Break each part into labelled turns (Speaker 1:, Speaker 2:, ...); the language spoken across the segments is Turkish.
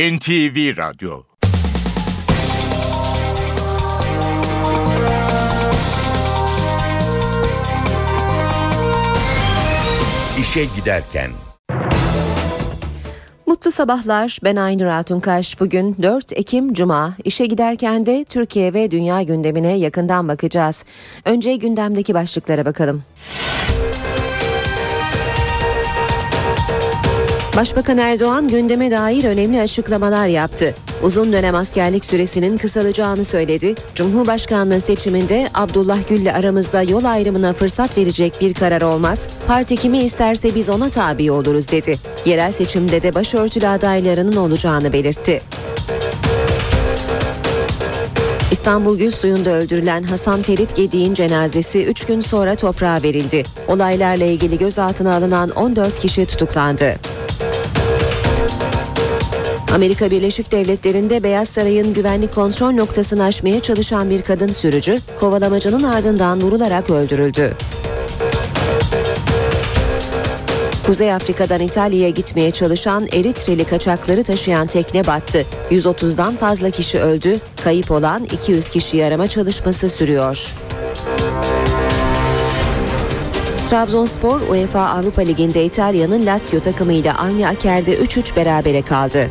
Speaker 1: NTV Radyo İşe Giderken
Speaker 2: Mutlu sabahlar. Ben Aynur Altunkaş. Bugün 4 Ekim Cuma. İşe giderken de Türkiye ve dünya gündemine yakından bakacağız. Önce gündemdeki başlıklara bakalım. Başbakan Erdoğan gündeme dair önemli açıklamalar yaptı. Uzun dönem askerlik süresinin kısalacağını söyledi. Cumhurbaşkanlığı seçiminde Abdullah Gül'le aramızda yol ayrımına fırsat verecek bir karar olmaz. Parti kimi isterse biz ona tabi oluruz dedi. Yerel seçimde de başörtülü adaylarının olacağını belirtti. İstanbul Gül Suyu'nda öldürülen Hasan Ferit Gedik'in cenazesi 3 gün sonra toprağa verildi. Olaylarla ilgili gözaltına alınan 14 kişi tutuklandı. Amerika Birleşik Devletleri'nde Beyaz Saray'ın güvenlik kontrol noktasını aşmaya çalışan bir kadın sürücü kovalamacının ardından vurularak öldürüldü. Kuzey Afrika'dan İtalya'ya gitmeye çalışan Eritreli kaçakları taşıyan tekne battı. 130'dan fazla kişi öldü. Kayıp olan 200 kişiyi arama çalışması sürüyor. Trabzonspor UEFA Avrupa Ligi'nde İtalya'nın Lazio takımıyla aynı akerde 3-3 berabere kaldı.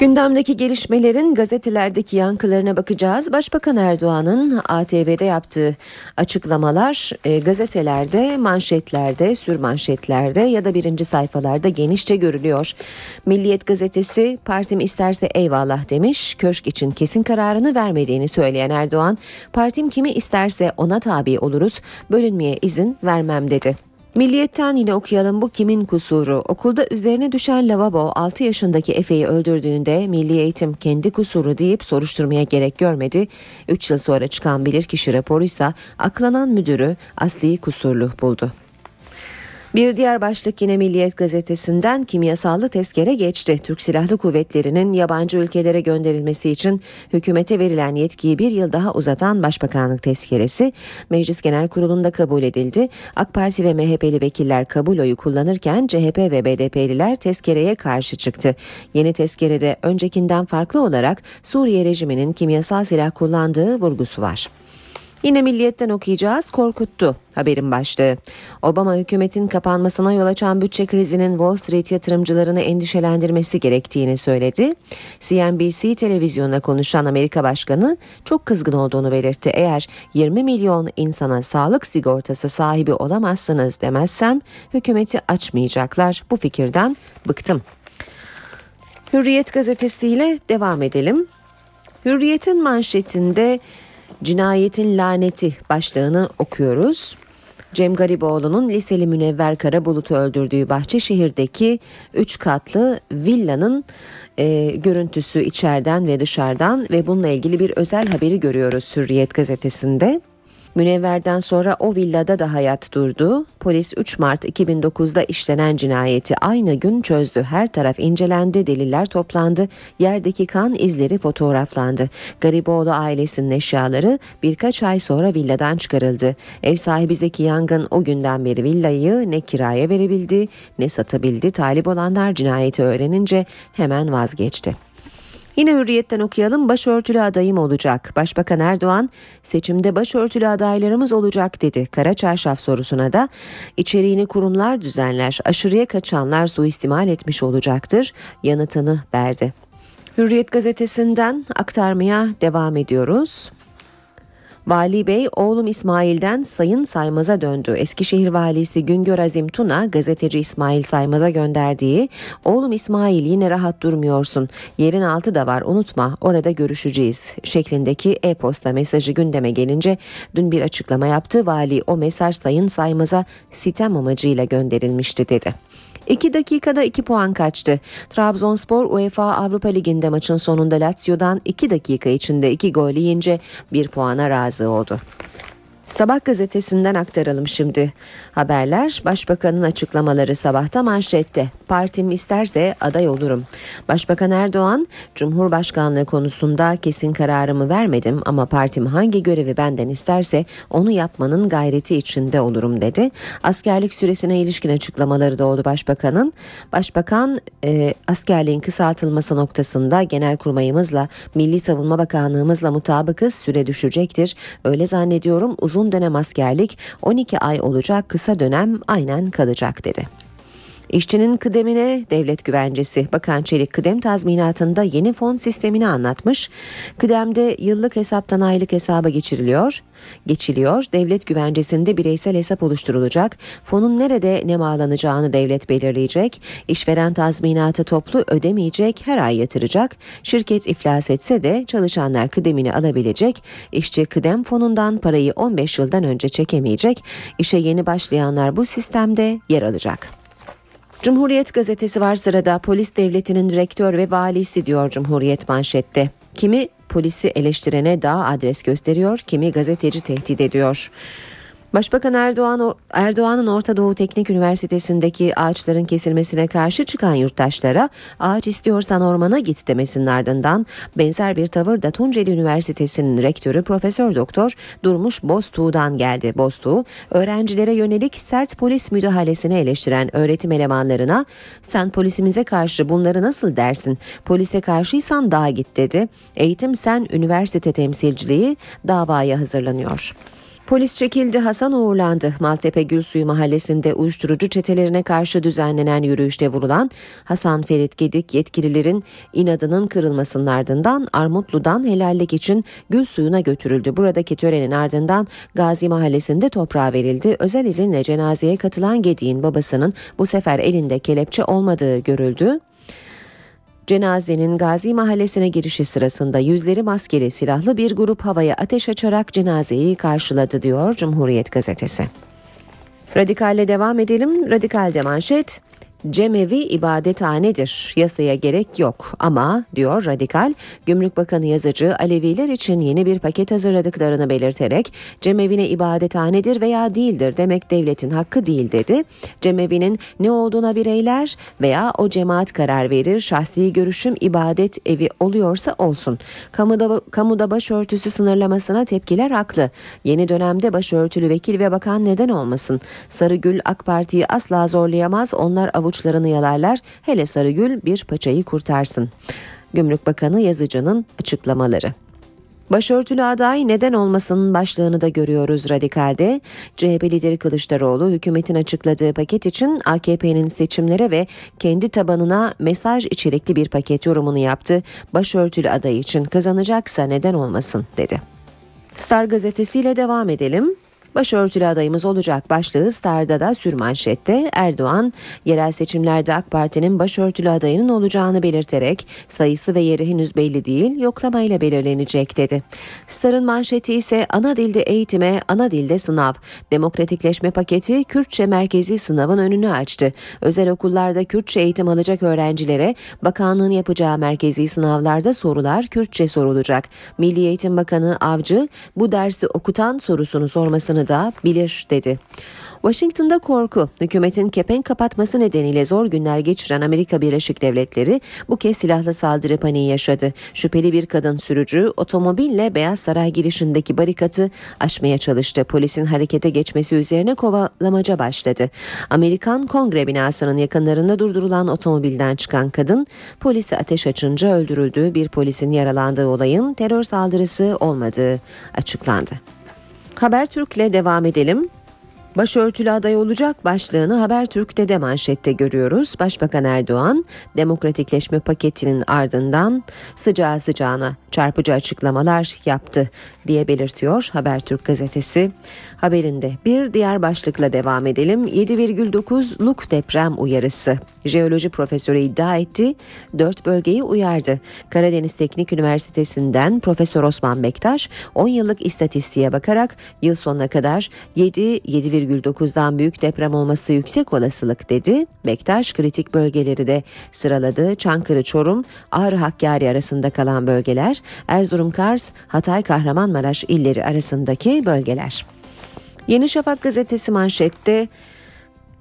Speaker 2: Gündemdeki gelişmelerin gazetelerdeki yankılarına bakacağız. Başbakan Erdoğan'ın ATV'de yaptığı açıklamalar e, gazetelerde, manşetlerde, sürmanşetlerde ya da birinci sayfalarda genişçe görülüyor. Milliyet gazetesi partim isterse eyvallah demiş. Köşk için kesin kararını vermediğini söyleyen Erdoğan, partim kimi isterse ona tabi oluruz, bölünmeye izin vermem dedi. Milliyetten yine okuyalım bu kimin kusuru? Okulda üzerine düşen lavabo 6 yaşındaki Efe'yi öldürdüğünde Milli Eğitim kendi kusuru deyip soruşturmaya gerek görmedi. 3 yıl sonra çıkan bilirkişi raporu ise aklanan müdürü asli kusurlu buldu. Bir diğer başlık yine Milliyet gazetesinden kimyasallı tezkere geçti. Türk Silahlı Kuvvetleri'nin yabancı ülkelere gönderilmesi için hükümete verilen yetkiyi bir yıl daha uzatan Başbakanlık tezkeresi Meclis Genel Kurulu'nda kabul edildi. AK Parti ve MHP'li vekiller kabul oyu kullanırken CHP ve BDP'liler tezkereye karşı çıktı. Yeni tezkerede öncekinden farklı olarak Suriye rejiminin kimyasal silah kullandığı vurgusu var. Yine milliyetten okuyacağız korkuttu haberin başlığı. Obama hükümetin kapanmasına yol açan bütçe krizinin Wall Street yatırımcılarını endişelendirmesi gerektiğini söyledi. CNBC televizyonda konuşan Amerika Başkanı çok kızgın olduğunu belirtti. Eğer 20 milyon insana sağlık sigortası sahibi olamazsınız demezsem hükümeti açmayacaklar. Bu fikirden bıktım. Hürriyet gazetesiyle devam edelim. Hürriyet'in manşetinde Cinayetin laneti başlığını okuyoruz. Cem Gariboğlu'nun liseli Münevver Karabulut'u öldürdüğü Bahçeşehir'deki 3 katlı villanın e, görüntüsü içeriden ve dışarıdan ve bununla ilgili bir özel haberi görüyoruz Hürriyet gazetesinde. Münevver'den sonra o villada da hayat durdu. Polis 3 Mart 2009'da işlenen cinayeti aynı gün çözdü. Her taraf incelendi, deliller toplandı. Yerdeki kan izleri fotoğraflandı. Gariboğlu ailesinin eşyaları birkaç ay sonra villadan çıkarıldı. Ev sahibi Zeki Yangın o günden beri villayı ne kiraya verebildi ne satabildi. Talip olanlar cinayeti öğrenince hemen vazgeçti. Yine hürriyetten okuyalım başörtülü adayım olacak. Başbakan Erdoğan seçimde başörtülü adaylarımız olacak dedi. Kara çarşaf sorusuna da içeriğini kurumlar düzenler aşırıya kaçanlar suistimal etmiş olacaktır yanıtını verdi. Hürriyet gazetesinden aktarmaya devam ediyoruz. Vali Bey oğlum İsmail'den Sayın Saymaz'a döndü. Eskişehir Valisi Güngör Azim Tuna gazeteci İsmail Saymaz'a gönderdiği oğlum İsmail yine rahat durmuyorsun yerin altı da var unutma orada görüşeceğiz şeklindeki e-posta mesajı gündeme gelince dün bir açıklama yaptı. Vali o mesaj Sayın Saymaz'a sitem amacıyla gönderilmişti dedi. 2 dakikada 2 puan kaçtı. Trabzonspor UEFA Avrupa Ligi'nde maçın sonunda Lazio'dan 2 dakika içinde 2 gol yiyince 1 puana razı oldu. Sabah gazetesinden aktaralım şimdi. Haberler Başbakanın açıklamaları sabahta manşette. Partim isterse aday olurum. Başbakan Erdoğan, Cumhurbaşkanlığı konusunda kesin kararımı vermedim ama partim hangi görevi benden isterse onu yapmanın gayreti içinde olurum dedi. Askerlik süresine ilişkin açıklamaları da oldu Başbakanın. Başbakan e, askerliğin kısaltılması noktasında Genelkurmayımızla Milli Savunma Bakanlığımızla mutabıkız süre düşecektir. Öyle zannediyorum uzun dönem askerlik 12 ay olacak kısa dönem aynen kalacak dedi. İşçinin kıdemine devlet güvencesi. Bakan Çelik kıdem tazminatında yeni fon sistemini anlatmış. Kıdemde yıllık hesaptan aylık hesaba geçiriliyor. Geçiliyor. Devlet güvencesinde bireysel hesap oluşturulacak. Fonun nerede ne bağlanacağını devlet belirleyecek. İşveren tazminatı toplu ödemeyecek, her ay yatıracak. Şirket iflas etse de çalışanlar kıdemini alabilecek. İşçi kıdem fonundan parayı 15 yıldan önce çekemeyecek. İşe yeni başlayanlar bu sistemde yer alacak. Cumhuriyet gazetesi var sırada polis devletinin rektör ve valisi diyor Cumhuriyet manşette. Kimi polisi eleştirene daha adres gösteriyor, kimi gazeteci tehdit ediyor. Başbakan Erdoğan Erdoğan'ın Orta Doğu Teknik Üniversitesi'ndeki ağaçların kesilmesine karşı çıkan yurttaşlara ağaç istiyorsan ormana git demesinin ardından benzer bir tavır da Tunceli Üniversitesi'nin rektörü Profesör Doktor Durmuş Boztuğ'dan geldi. Boztuğ öğrencilere yönelik sert polis müdahalesini eleştiren öğretim elemanlarına sen polisimize karşı bunları nasıl dersin? Polise karşıysan daha git dedi. Eğitim sen üniversite temsilciliği davaya hazırlanıyor. Polis çekildi Hasan uğurlandı. Maltepe Gülsuyu mahallesinde uyuşturucu çetelerine karşı düzenlenen yürüyüşte vurulan Hasan Ferit Gedik yetkililerin inadının kırılmasının ardından Armutlu'dan helallik için Gülsuyu'na götürüldü. Buradaki törenin ardından Gazi mahallesinde toprağa verildi. Özel izinle cenazeye katılan Gedik'in babasının bu sefer elinde kelepçe olmadığı görüldü. Cenazenin Gazi Mahallesi'ne girişi sırasında yüzleri maskeli silahlı bir grup havaya ateş açarak cenazeyi karşıladı diyor Cumhuriyet Gazetesi. Radikalle devam edelim. Radikalde manşet Cemevi ibadethanedir. Yasaya gerek yok ama diyor Radikal, Gümrük Bakanı yazıcı Aleviler için yeni bir paket hazırladıklarını belirterek cemevine ibadethanedir veya değildir demek devletin hakkı değil dedi. Cemevinin ne olduğuna bireyler veya o cemaat karar verir. Şahsi görüşüm ibadet evi oluyorsa olsun. Kamuda, kamuda başörtüsü sınırlamasına tepkiler haklı. Yeni dönemde başörtülü vekil ve bakan neden olmasın? Sarıgül AK Parti'yi asla zorlayamaz. Onlar avuç avuçlarını yalarlar. Hele Sarıgül bir paçayı kurtarsın. Gümrük Bakanı Yazıcı'nın açıklamaları. Başörtülü aday neden olmasının başlığını da görüyoruz radikalde. CHP lideri Kılıçdaroğlu hükümetin açıkladığı paket için AKP'nin seçimlere ve kendi tabanına mesaj içerikli bir paket yorumunu yaptı. Başörtülü aday için kazanacaksa neden olmasın dedi. Star gazetesiyle devam edelim. Başörtülü adayımız olacak başlığı Star'da da sürmanşette Erdoğan yerel seçimlerde AK Parti'nin başörtülü adayının olacağını belirterek sayısı ve yeri henüz belli değil yoklamayla belirlenecek dedi. Star'ın manşeti ise ana dilde eğitime ana dilde sınav. Demokratikleşme paketi Kürtçe merkezi sınavın önünü açtı. Özel okullarda Kürtçe eğitim alacak öğrencilere bakanlığın yapacağı merkezi sınavlarda sorular Kürtçe sorulacak. Milli Eğitim Bakanı Avcı bu dersi okutan sorusunu sormasını da bilir dedi. Washington'da korku, hükümetin kepenk kapatması nedeniyle zor günler geçiren Amerika Birleşik Devletleri bu kez silahlı saldırı paniği yaşadı. Şüpheli bir kadın sürücü otomobille Beyaz Saray girişindeki barikatı aşmaya çalıştı. Polisin harekete geçmesi üzerine kovalamaca başladı. Amerikan Kongre binasının yakınlarında durdurulan otomobilden çıkan kadın polisi ateş açınca öldürüldü. Bir polisin yaralandığı olayın terör saldırısı olmadığı açıklandı. Habertürk'le devam edelim. Başörtülü aday olacak başlığını Habertürk'te de manşette görüyoruz. Başbakan Erdoğan demokratikleşme paketinin ardından sıcağı sıcağına çarpıcı açıklamalar yaptı diye belirtiyor Habertürk gazetesi haberinde. Bir diğer başlıkla devam edelim. 7,9'luk deprem uyarısı. Jeoloji profesörü iddia etti. 4 bölgeyi uyardı. Karadeniz Teknik Üniversitesi'nden Profesör Osman Bektaş 10 yıllık istatistiğe bakarak yıl sonuna kadar 7 7,9'dan büyük deprem olması yüksek olasılık dedi. Bektaş kritik bölgeleri de sıraladı. Çankırı, Çorum, Ağrı, Hakkari arasında kalan bölgeler, Erzurum, Kars, Hatay, Kahramanmaraş illeri arasındaki bölgeler. Yeni Şafak gazetesi manşette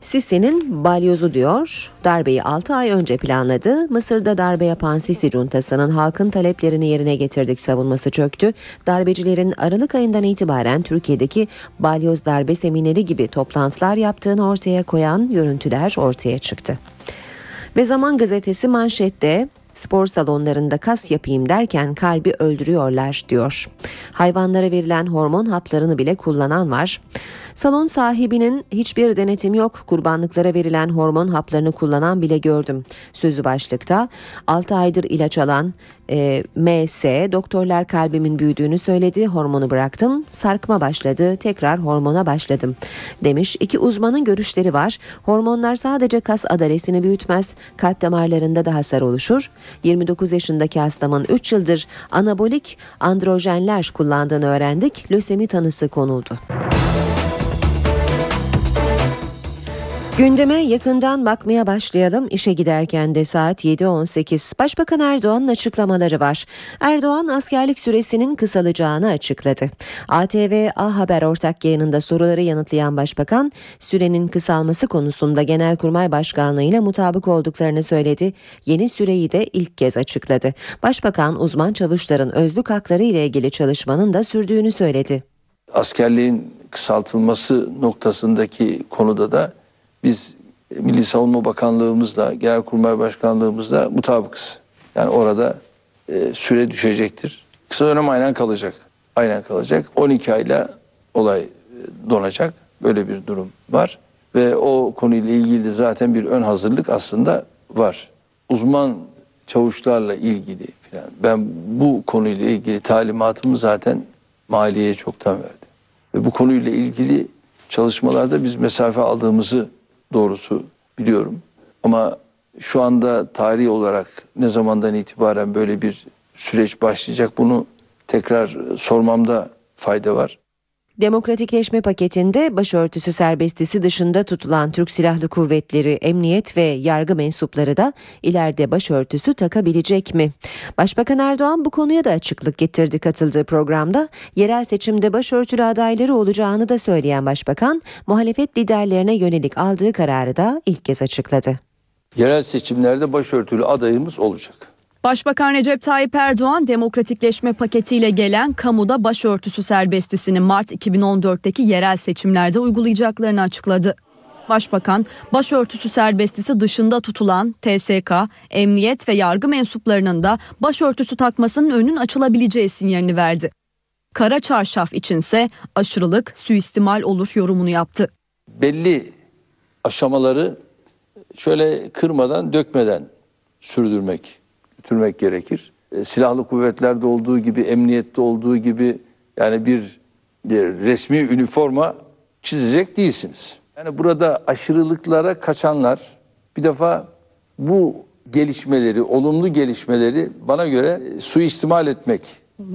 Speaker 2: Sisi'nin balyozu diyor. Darbeyi 6 ay önce planladı. Mısır'da darbe yapan Sisi cuntasının halkın taleplerini yerine getirdik savunması çöktü. Darbecilerin Aralık ayından itibaren Türkiye'deki balyoz darbe semineri gibi toplantılar yaptığını ortaya koyan görüntüler ortaya çıktı. Ve Zaman gazetesi manşette spor salonlarında kas yapayım derken kalbi öldürüyorlar diyor. Hayvanlara verilen hormon haplarını bile kullanan var. Salon sahibinin hiçbir denetim yok. Kurbanlıklara verilen hormon haplarını kullanan bile gördüm. Sözü başlıkta 6 aydır ilaç alan e, MS doktorlar kalbimin büyüdüğünü söyledi. Hormonu bıraktım. Sarkma başladı. Tekrar hormona başladım. Demiş. İki uzmanın görüşleri var. Hormonlar sadece kas adalesini büyütmez. Kalp damarlarında da hasar oluşur. 29 yaşındaki hastamın 3 yıldır anabolik androjenler kullandığını öğrendik. Lösemi tanısı konuldu. Gündeme yakından bakmaya başlayalım. İşe giderken de saat 7.18. Başbakan Erdoğan'ın açıklamaları var. Erdoğan askerlik süresinin kısalacağını açıkladı. ATV A Haber ortak yayınında soruları yanıtlayan Başbakan, sürenin kısalması konusunda Genelkurmay Başkanlığı ile mutabık olduklarını söyledi. Yeni süreyi de ilk kez açıkladı. Başbakan uzman çavuşların özlük hakları ile ilgili çalışmanın da sürdüğünü söyledi.
Speaker 3: Askerliğin kısaltılması noktasındaki konuda da biz Milli Savunma Bakanlığımızla, Genelkurmay Başkanlığımızla mutabıkız. Yani orada e, süre düşecektir. Kısa dönem aynen kalacak. Aynen kalacak. 12 ayla olay e, donacak. Böyle bir durum var. Ve o konuyla ilgili zaten bir ön hazırlık aslında var. Uzman çavuşlarla ilgili falan. Ben bu konuyla ilgili talimatımı zaten maliyeye çoktan verdim. Ve bu konuyla ilgili çalışmalarda biz mesafe aldığımızı doğrusu biliyorum. Ama şu anda tarihi olarak ne zamandan itibaren böyle bir süreç başlayacak bunu tekrar sormamda fayda var.
Speaker 2: Demokratikleşme paketinde başörtüsü serbestisi dışında tutulan Türk Silahlı Kuvvetleri, emniyet ve yargı mensupları da ileride başörtüsü takabilecek mi? Başbakan Erdoğan bu konuya da açıklık getirdi katıldığı programda. Yerel seçimde başörtülü adayları olacağını da söyleyen başbakan, muhalefet liderlerine yönelik aldığı kararı da ilk kez açıkladı.
Speaker 3: Yerel seçimlerde başörtülü adayımız olacak.
Speaker 4: Başbakan Recep Tayyip Erdoğan demokratikleşme paketiyle gelen kamuda başörtüsü serbestisini Mart 2014'teki yerel seçimlerde uygulayacaklarını açıkladı. Başbakan, başörtüsü serbestisi dışında tutulan TSK, emniyet ve yargı mensuplarının da başörtüsü takmasının önün açılabileceği sinyalini verdi. Kara çarşaf içinse aşırılık, suistimal olur yorumunu yaptı.
Speaker 3: Belli aşamaları şöyle kırmadan, dökmeden sürdürmek götürmek gerekir. E, silahlı kuvvetlerde olduğu gibi, emniyette olduğu gibi yani bir, bir resmi üniforma çizecek değilsiniz. Yani burada aşırılıklara kaçanlar bir defa bu gelişmeleri, olumlu gelişmeleri bana göre suistimal etmek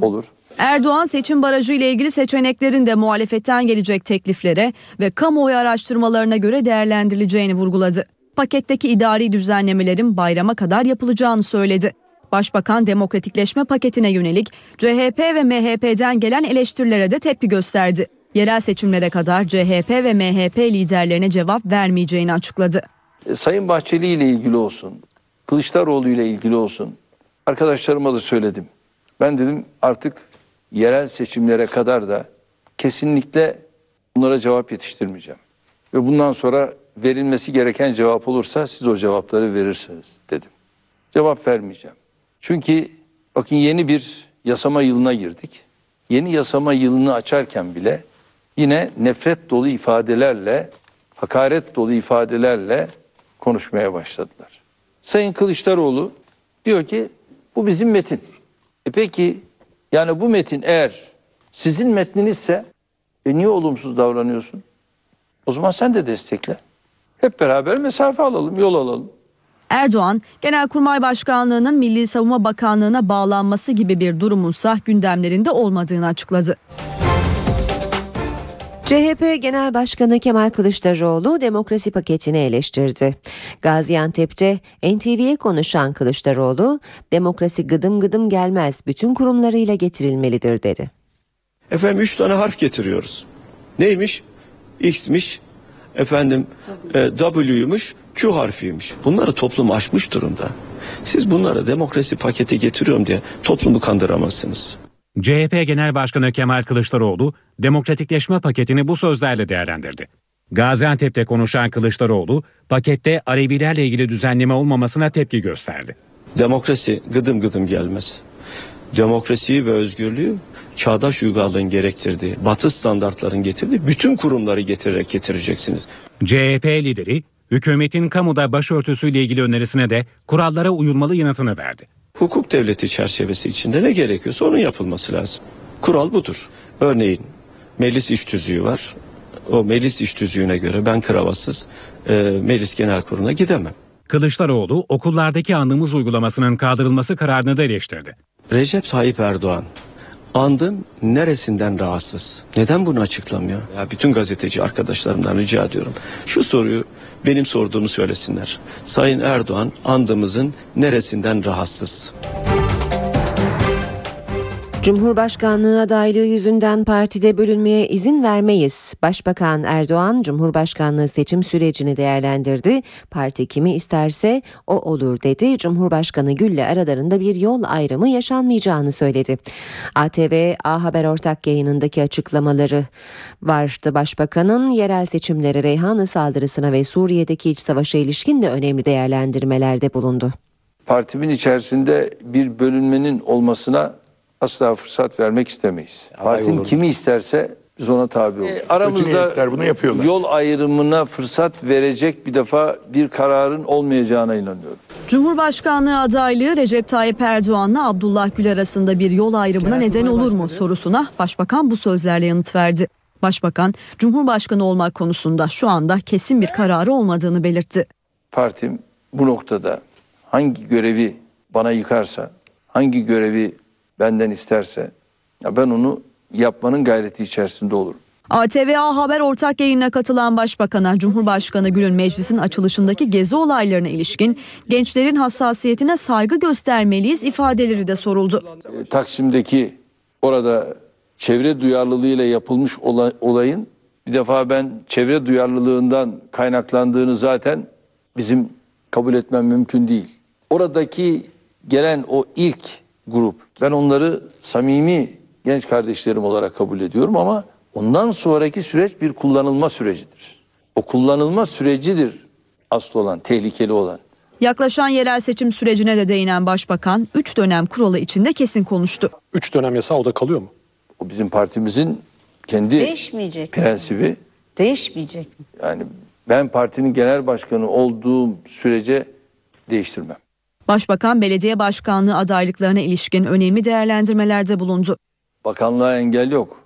Speaker 3: olur.
Speaker 4: Erdoğan seçim barajı ile ilgili seçeneklerin de muhalefetten gelecek tekliflere ve kamuoyu araştırmalarına göre değerlendirileceğini vurguladı. Paketteki idari düzenlemelerin bayrama kadar yapılacağını söyledi. Başbakan demokratikleşme paketine yönelik CHP ve MHP'den gelen eleştirilere de tepki gösterdi. Yerel seçimlere kadar CHP ve MHP liderlerine cevap vermeyeceğini açıkladı.
Speaker 3: E, Sayın Bahçeli ile ilgili olsun, Kılıçdaroğlu ile ilgili olsun arkadaşlarıma da söyledim. Ben dedim artık yerel seçimlere kadar da kesinlikle bunlara cevap yetiştirmeyeceğim. Ve bundan sonra verilmesi gereken cevap olursa siz o cevapları verirsiniz dedim. Cevap vermeyeceğim. Çünkü bakın yeni bir yasama yılına girdik. Yeni yasama yılını açarken bile yine nefret dolu ifadelerle, hakaret dolu ifadelerle konuşmaya başladılar. Sayın Kılıçdaroğlu diyor ki bu bizim metin. E peki yani bu metin eğer sizin metninizse e niye olumsuz davranıyorsun? O zaman sen de destekle. Hep beraber mesafe alalım, yol alalım.
Speaker 4: Erdoğan, Genelkurmay Başkanlığı'nın Milli Savunma Bakanlığı'na bağlanması gibi bir durumunsa gündemlerinde olmadığını açıkladı.
Speaker 2: CHP Genel Başkanı Kemal Kılıçdaroğlu demokrasi paketini eleştirdi. Gaziantep'te NTV'ye konuşan Kılıçdaroğlu, demokrasi gıdım gıdım gelmez, bütün kurumlarıyla getirilmelidir dedi.
Speaker 5: Efendim üç tane harf getiriyoruz. Neymiş? X'miş, efendim e, W'ymuş, Q harfiymiş. Bunları toplum aşmış durumda. Siz bunlara demokrasi paketi getiriyorum diye toplumu kandıramazsınız.
Speaker 6: CHP Genel Başkanı Kemal Kılıçdaroğlu demokratikleşme paketini bu sözlerle değerlendirdi. Gaziantep'te konuşan Kılıçdaroğlu pakette Alevilerle ilgili düzenleme olmamasına tepki gösterdi.
Speaker 5: Demokrasi gıdım gıdım gelmez. Demokrasiyi ve özgürlüğü çağdaş uygarlığın gerektirdiği, batı standartların getirdiği bütün kurumları getirerek getireceksiniz.
Speaker 6: CHP lideri hükümetin kamuda başörtüsüyle ilgili önerisine de kurallara uyulmalı yanıtını verdi.
Speaker 5: Hukuk devleti çerçevesi içinde ne gerekiyorsa onun yapılması lazım. Kural budur. Örneğin meclis iş tüzüğü var. O meclis iş tüzüğüne göre ben kravatsız e, meclis genel kuruluna gidemem.
Speaker 6: Kılıçdaroğlu okullardaki andımız uygulamasının kaldırılması kararını da eleştirdi.
Speaker 5: Recep Tayyip Erdoğan andın neresinden rahatsız? Neden bunu açıklamıyor? Ya bütün gazeteci arkadaşlarımdan rica ediyorum. Şu soruyu benim sorduğumu söylesinler. Sayın Erdoğan andımızın neresinden rahatsız?
Speaker 2: Cumhurbaşkanlığı adaylığı yüzünden partide bölünmeye izin vermeyiz. Başbakan Erdoğan Cumhurbaşkanlığı seçim sürecini değerlendirdi. Parti kimi isterse o olur dedi. Cumhurbaşkanı Gül'le aralarında bir yol ayrımı yaşanmayacağını söyledi. ATV A Haber ortak yayınındaki açıklamaları vardı. Başbakanın yerel seçimlere Reyhanlı saldırısına ve Suriye'deki iç savaşa ilişkin de önemli değerlendirmelerde bulundu.
Speaker 3: Partimin içerisinde bir bölünmenin olmasına asla fırsat vermek istemeyiz. Partinin kimi isterse biz ona tabi oluruz. aramızda
Speaker 7: niyetler bunu yapıyorlar.
Speaker 3: yol ayrımına fırsat verecek bir defa bir kararın olmayacağına inanıyorum.
Speaker 4: Cumhurbaşkanlığı adaylığı Recep Tayyip Erdoğan'la Abdullah Gül arasında bir yol ayrımına neden olur mu sorusuna Başbakan bu sözlerle yanıt verdi. Başbakan, Cumhurbaşkanı olmak konusunda şu anda kesin bir kararı olmadığını belirtti.
Speaker 3: Partim bu noktada hangi görevi bana yıkarsa, hangi görevi benden isterse ya ben onu yapmanın gayreti içerisinde olurum.
Speaker 4: ATV A Haber ortak yayınına katılan Başbakan'a Cumhurbaşkanı Gül'ün meclisin açılışındaki gezi olaylarına ilişkin gençlerin hassasiyetine saygı göstermeliyiz ifadeleri de soruldu.
Speaker 3: E, Taksim'deki orada çevre duyarlılığıyla yapılmış ola- olayın bir defa ben çevre duyarlılığından kaynaklandığını zaten bizim kabul etmem mümkün değil. Oradaki gelen o ilk grup ben onları samimi genç kardeşlerim olarak kabul ediyorum ama ondan sonraki süreç bir kullanılma sürecidir. O kullanılma sürecidir asıl olan, tehlikeli olan.
Speaker 4: Yaklaşan yerel seçim sürecine de değinen Başbakan 3 dönem kuralı içinde kesin konuştu.
Speaker 8: 3 dönem yasağı o da kalıyor mu?
Speaker 3: O bizim partimizin kendi
Speaker 9: Değişmeyecek mi?
Speaker 3: prensibi.
Speaker 9: Değişmeyecek mi?
Speaker 3: Yani ben partinin genel başkanı olduğum sürece değiştirmem.
Speaker 4: Başbakan belediye başkanlığı adaylıklarına ilişkin önemli değerlendirmelerde bulundu.
Speaker 3: Bakanlığa engel yok.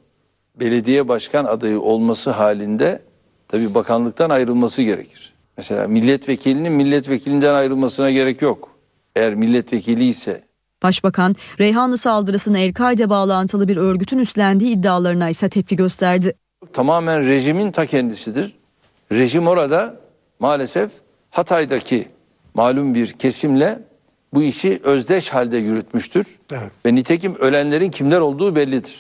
Speaker 3: Belediye başkan adayı olması halinde tabii bakanlıktan ayrılması gerekir. Mesela milletvekilinin milletvekilinden ayrılmasına gerek yok. Eğer milletvekili ise
Speaker 4: Başbakan Reyhanlı saldırısına El-Kaide bağlantılı bir örgütün üstlendiği iddialarına ise tepki gösterdi.
Speaker 3: tamamen rejimin ta kendisidir. Rejim orada maalesef Hatay'daki malum bir kesimle bu işi özdeş halde yürütmüştür.
Speaker 8: Evet.
Speaker 3: Ve nitekim ölenlerin kimler olduğu bellidir.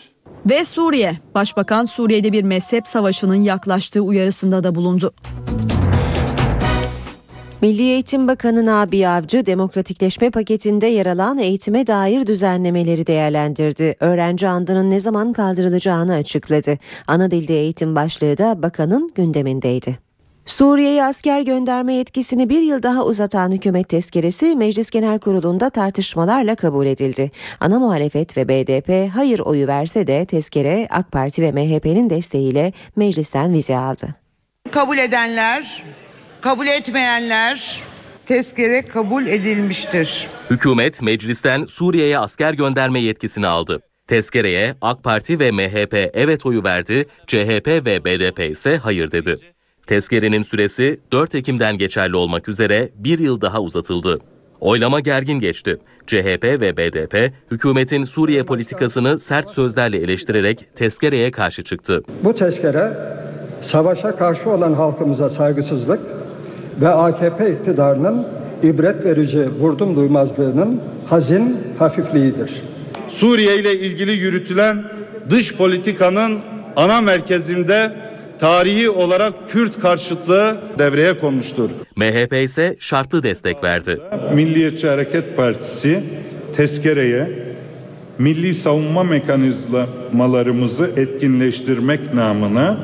Speaker 4: Ve Suriye. Başbakan Suriye'de bir mezhep savaşının yaklaştığı uyarısında da bulundu.
Speaker 2: Milli Eğitim Bakanı Nabi Avcı demokratikleşme paketinde yer alan eğitime dair düzenlemeleri değerlendirdi. Öğrenci andının ne zaman kaldırılacağını açıkladı. Ana dilde eğitim başlığı da bakanın gündemindeydi. Suriye'ye asker gönderme yetkisini bir yıl daha uzatan hükümet tezkeresi Meclis Genel Kurulu'nda tartışmalarla kabul edildi. Ana muhalefet ve BDP hayır oyu verse de tezkere AK Parti ve MHP'nin desteğiyle meclisten vize aldı.
Speaker 10: Kabul edenler, kabul etmeyenler tezkere kabul edilmiştir.
Speaker 11: Hükümet meclisten Suriye'ye asker gönderme yetkisini aldı. Tezkereye AK Parti ve MHP evet oyu verdi, CHP ve BDP ise hayır dedi. Tezkerenin süresi 4 Ekim'den geçerli olmak üzere bir yıl daha uzatıldı. Oylama gergin geçti. CHP ve BDP hükümetin Suriye politikasını sert sözlerle eleştirerek tezkereye karşı çıktı.
Speaker 12: Bu tezkere savaşa karşı olan halkımıza saygısızlık ve AKP iktidarının ibret verici vurdum duymazlığının hazin hafifliğidir.
Speaker 7: Suriye ile ilgili yürütülen dış politikanın ana merkezinde tarihi olarak Kürt karşıtlığı devreye konmuştur.
Speaker 11: MHP ise şartlı destek verdi.
Speaker 7: Milliyetçi Hareket Partisi tezkereye milli savunma mekanizmalarımızı etkinleştirmek namına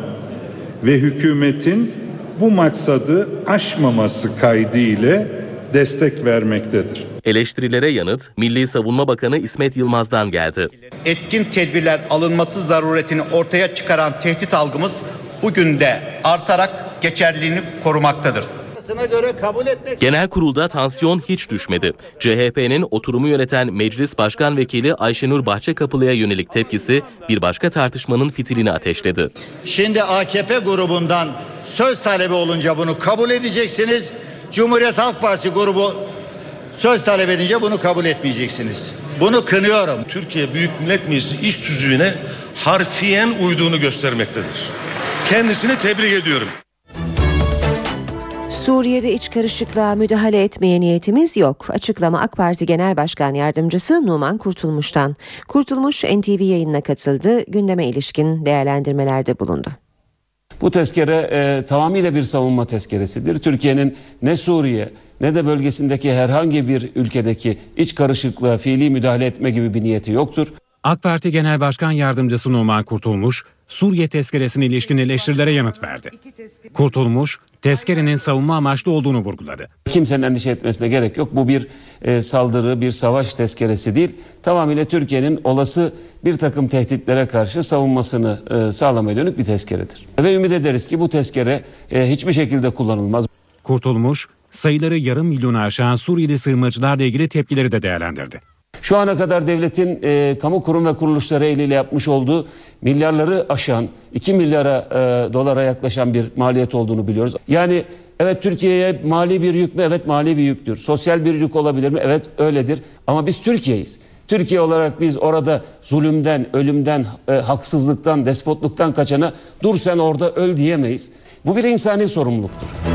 Speaker 7: ve hükümetin bu maksadı aşmaması kaydı ile destek vermektedir.
Speaker 11: Eleştirilere yanıt Milli Savunma Bakanı İsmet Yılmaz'dan geldi.
Speaker 13: Etkin tedbirler alınması zaruretini ortaya çıkaran tehdit algımız bugün de artarak geçerliliğini korumaktadır.
Speaker 11: Göre kabul etmek... Genel kurulda tansiyon hiç düşmedi. CHP'nin oturumu yöneten Meclis Başkan Vekili Ayşenur Bahçekapılı'ya yönelik tepkisi bir başka tartışmanın fitilini ateşledi.
Speaker 14: Şimdi AKP grubundan söz talebi olunca bunu kabul edeceksiniz. Cumhuriyet Halk Partisi grubu söz talep edince bunu kabul etmeyeceksiniz. Bunu kınıyorum.
Speaker 15: Türkiye Büyük Millet Meclisi iş tüzüğüne harfiyen uyduğunu göstermektedir. Kendisini tebrik ediyorum.
Speaker 2: Suriye'de iç karışıklığa müdahale etmeye niyetimiz yok. Açıklama AK Parti Genel Başkan Yardımcısı Numan Kurtulmuş'tan. Kurtulmuş NTV yayınına katıldı. Gündeme ilişkin değerlendirmelerde bulundu.
Speaker 16: Bu tezkere e, tamamıyla bir savunma tezkeresidir. Türkiye'nin ne Suriye ne de bölgesindeki herhangi bir ülkedeki iç karışıklığa fiili müdahale etme gibi bir niyeti yoktur.
Speaker 6: AK Parti Genel Başkan Yardımcısı Numan Kurtulmuş, Suriye tezkeresine ilişkin eleştirilere yanıt verdi. Kurtulmuş, tezkerenin savunma amaçlı olduğunu vurguladı.
Speaker 16: Kimsenin endişe etmesine gerek yok. Bu bir e, saldırı, bir savaş tezkeresi değil. Tamamıyla Türkiye'nin olası bir takım tehditlere karşı savunmasını e, sağlamaya dönük bir tezkeredir. Ve ümit ederiz ki bu tezkere e, hiçbir şekilde kullanılmaz.
Speaker 6: Kurtulmuş, sayıları yarım milyonu aşan Suriyeli sığınmacılarla ilgili tepkileri de değerlendirdi.
Speaker 16: Şu ana kadar devletin e, kamu kurum ve kuruluşları eliyle yapmış olduğu milyarları aşan 2 milyara e, dolara yaklaşan bir maliyet olduğunu biliyoruz. Yani evet Türkiye'ye mali bir yük mü? Evet mali bir yüktür. Sosyal bir yük olabilir mi? Evet öyledir. Ama biz Türkiye'yiz. Türkiye olarak biz orada zulümden, ölümden, e, haksızlıktan, despotluktan kaçana dur sen orada öl diyemeyiz. Bu bir insani sorumluluktur.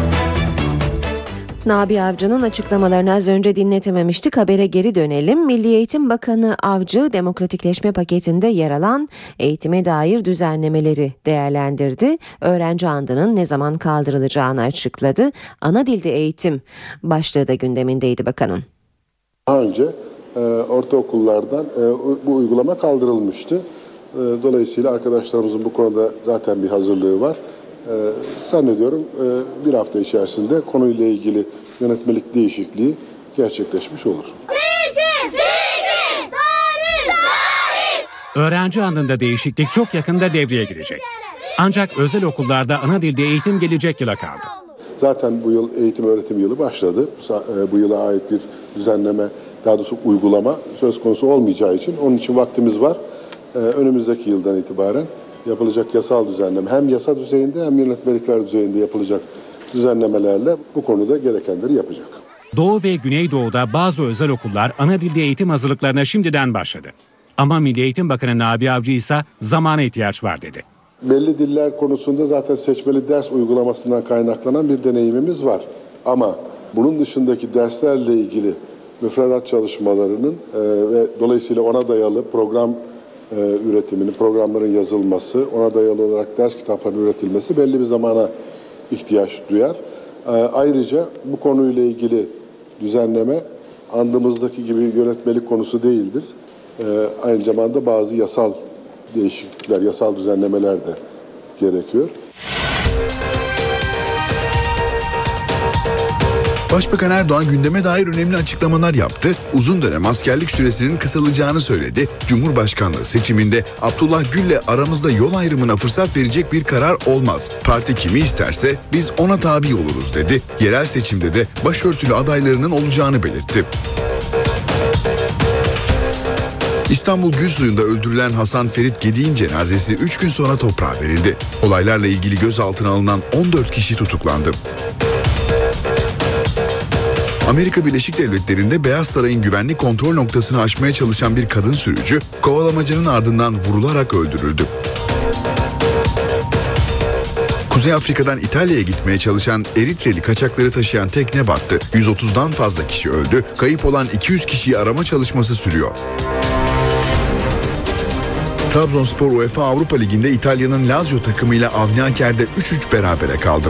Speaker 2: Nabi Avcı'nın açıklamalarını az önce dinletememiştik. Habere geri dönelim. Milli Eğitim Bakanı Avcı demokratikleşme paketinde yer alan eğitime dair düzenlemeleri değerlendirdi. Öğrenci andının ne zaman kaldırılacağını açıkladı. Ana dilde eğitim başlığı da gündemindeydi bakanın.
Speaker 17: Daha önce e, ortaokullardan e, bu uygulama kaldırılmıştı. E, dolayısıyla arkadaşlarımızın bu konuda zaten bir hazırlığı var. Ee, zannediyorum e, bir hafta içerisinde konuyla ilgili yönetmelik değişikliği gerçekleşmiş olur.
Speaker 6: Öğrenci andında değişiklik çok yakında devreye girecek. Ancak özel okullarda ana dilde eğitim gelecek yıla kaldı.
Speaker 17: Zaten bu yıl eğitim öğretim yılı başladı. E, bu yıla ait bir düzenleme, daha doğrusu uygulama söz konusu olmayacağı için onun için vaktimiz var. Ee, önümüzdeki yıldan itibaren yapılacak yasal düzenleme hem yasa düzeyinde hem yönetmelikler düzeyinde yapılacak düzenlemelerle bu konuda gerekenleri yapacak.
Speaker 6: Doğu ve Güneydoğu'da bazı özel okullar ana dilde eğitim hazırlıklarına şimdiden başladı. Ama Milli Eğitim Bakanı Nabi Avcı ise zamana ihtiyaç var dedi.
Speaker 17: Belli diller konusunda zaten seçmeli ders uygulamasından kaynaklanan bir deneyimimiz var. Ama bunun dışındaki derslerle ilgili müfredat çalışmalarının e, ve dolayısıyla ona dayalı program üretiminin, programların yazılması, ona dayalı olarak ders kitaplarının üretilmesi belli bir zamana ihtiyaç duyar. E, ayrıca bu konuyla ilgili düzenleme andımızdaki gibi yönetmelik konusu değildir. E, aynı zamanda bazı yasal değişiklikler, yasal düzenlemeler de gerekiyor.
Speaker 18: Başbakan Erdoğan gündeme dair önemli açıklamalar yaptı. Uzun dönem askerlik süresinin kısalacağını söyledi. Cumhurbaşkanlığı seçiminde Abdullah Gül'le aramızda yol ayrımına fırsat verecek bir karar olmaz. Parti kimi isterse biz ona tabi oluruz dedi. Yerel seçimde de başörtülü adaylarının olacağını belirtti. İstanbul Gülsuyu'nda öldürülen Hasan Ferit Gedi'nin cenazesi 3 gün sonra toprağa verildi. Olaylarla ilgili gözaltına alınan 14 kişi tutuklandı. Amerika Birleşik Devletleri'nde Beyaz Saray'ın güvenlik kontrol noktasını aşmaya çalışan bir kadın sürücü kovalamacının ardından vurularak öldürüldü. Kuzey Afrika'dan İtalya'ya gitmeye çalışan Eritreli kaçakları taşıyan tekne battı. 130'dan fazla kişi öldü. Kayıp olan 200 kişiyi arama çalışması sürüyor. Trabzonspor UEFA Avrupa Ligi'nde İtalya'nın Lazio takımıyla Avni Aker'de 3-3 berabere kaldı.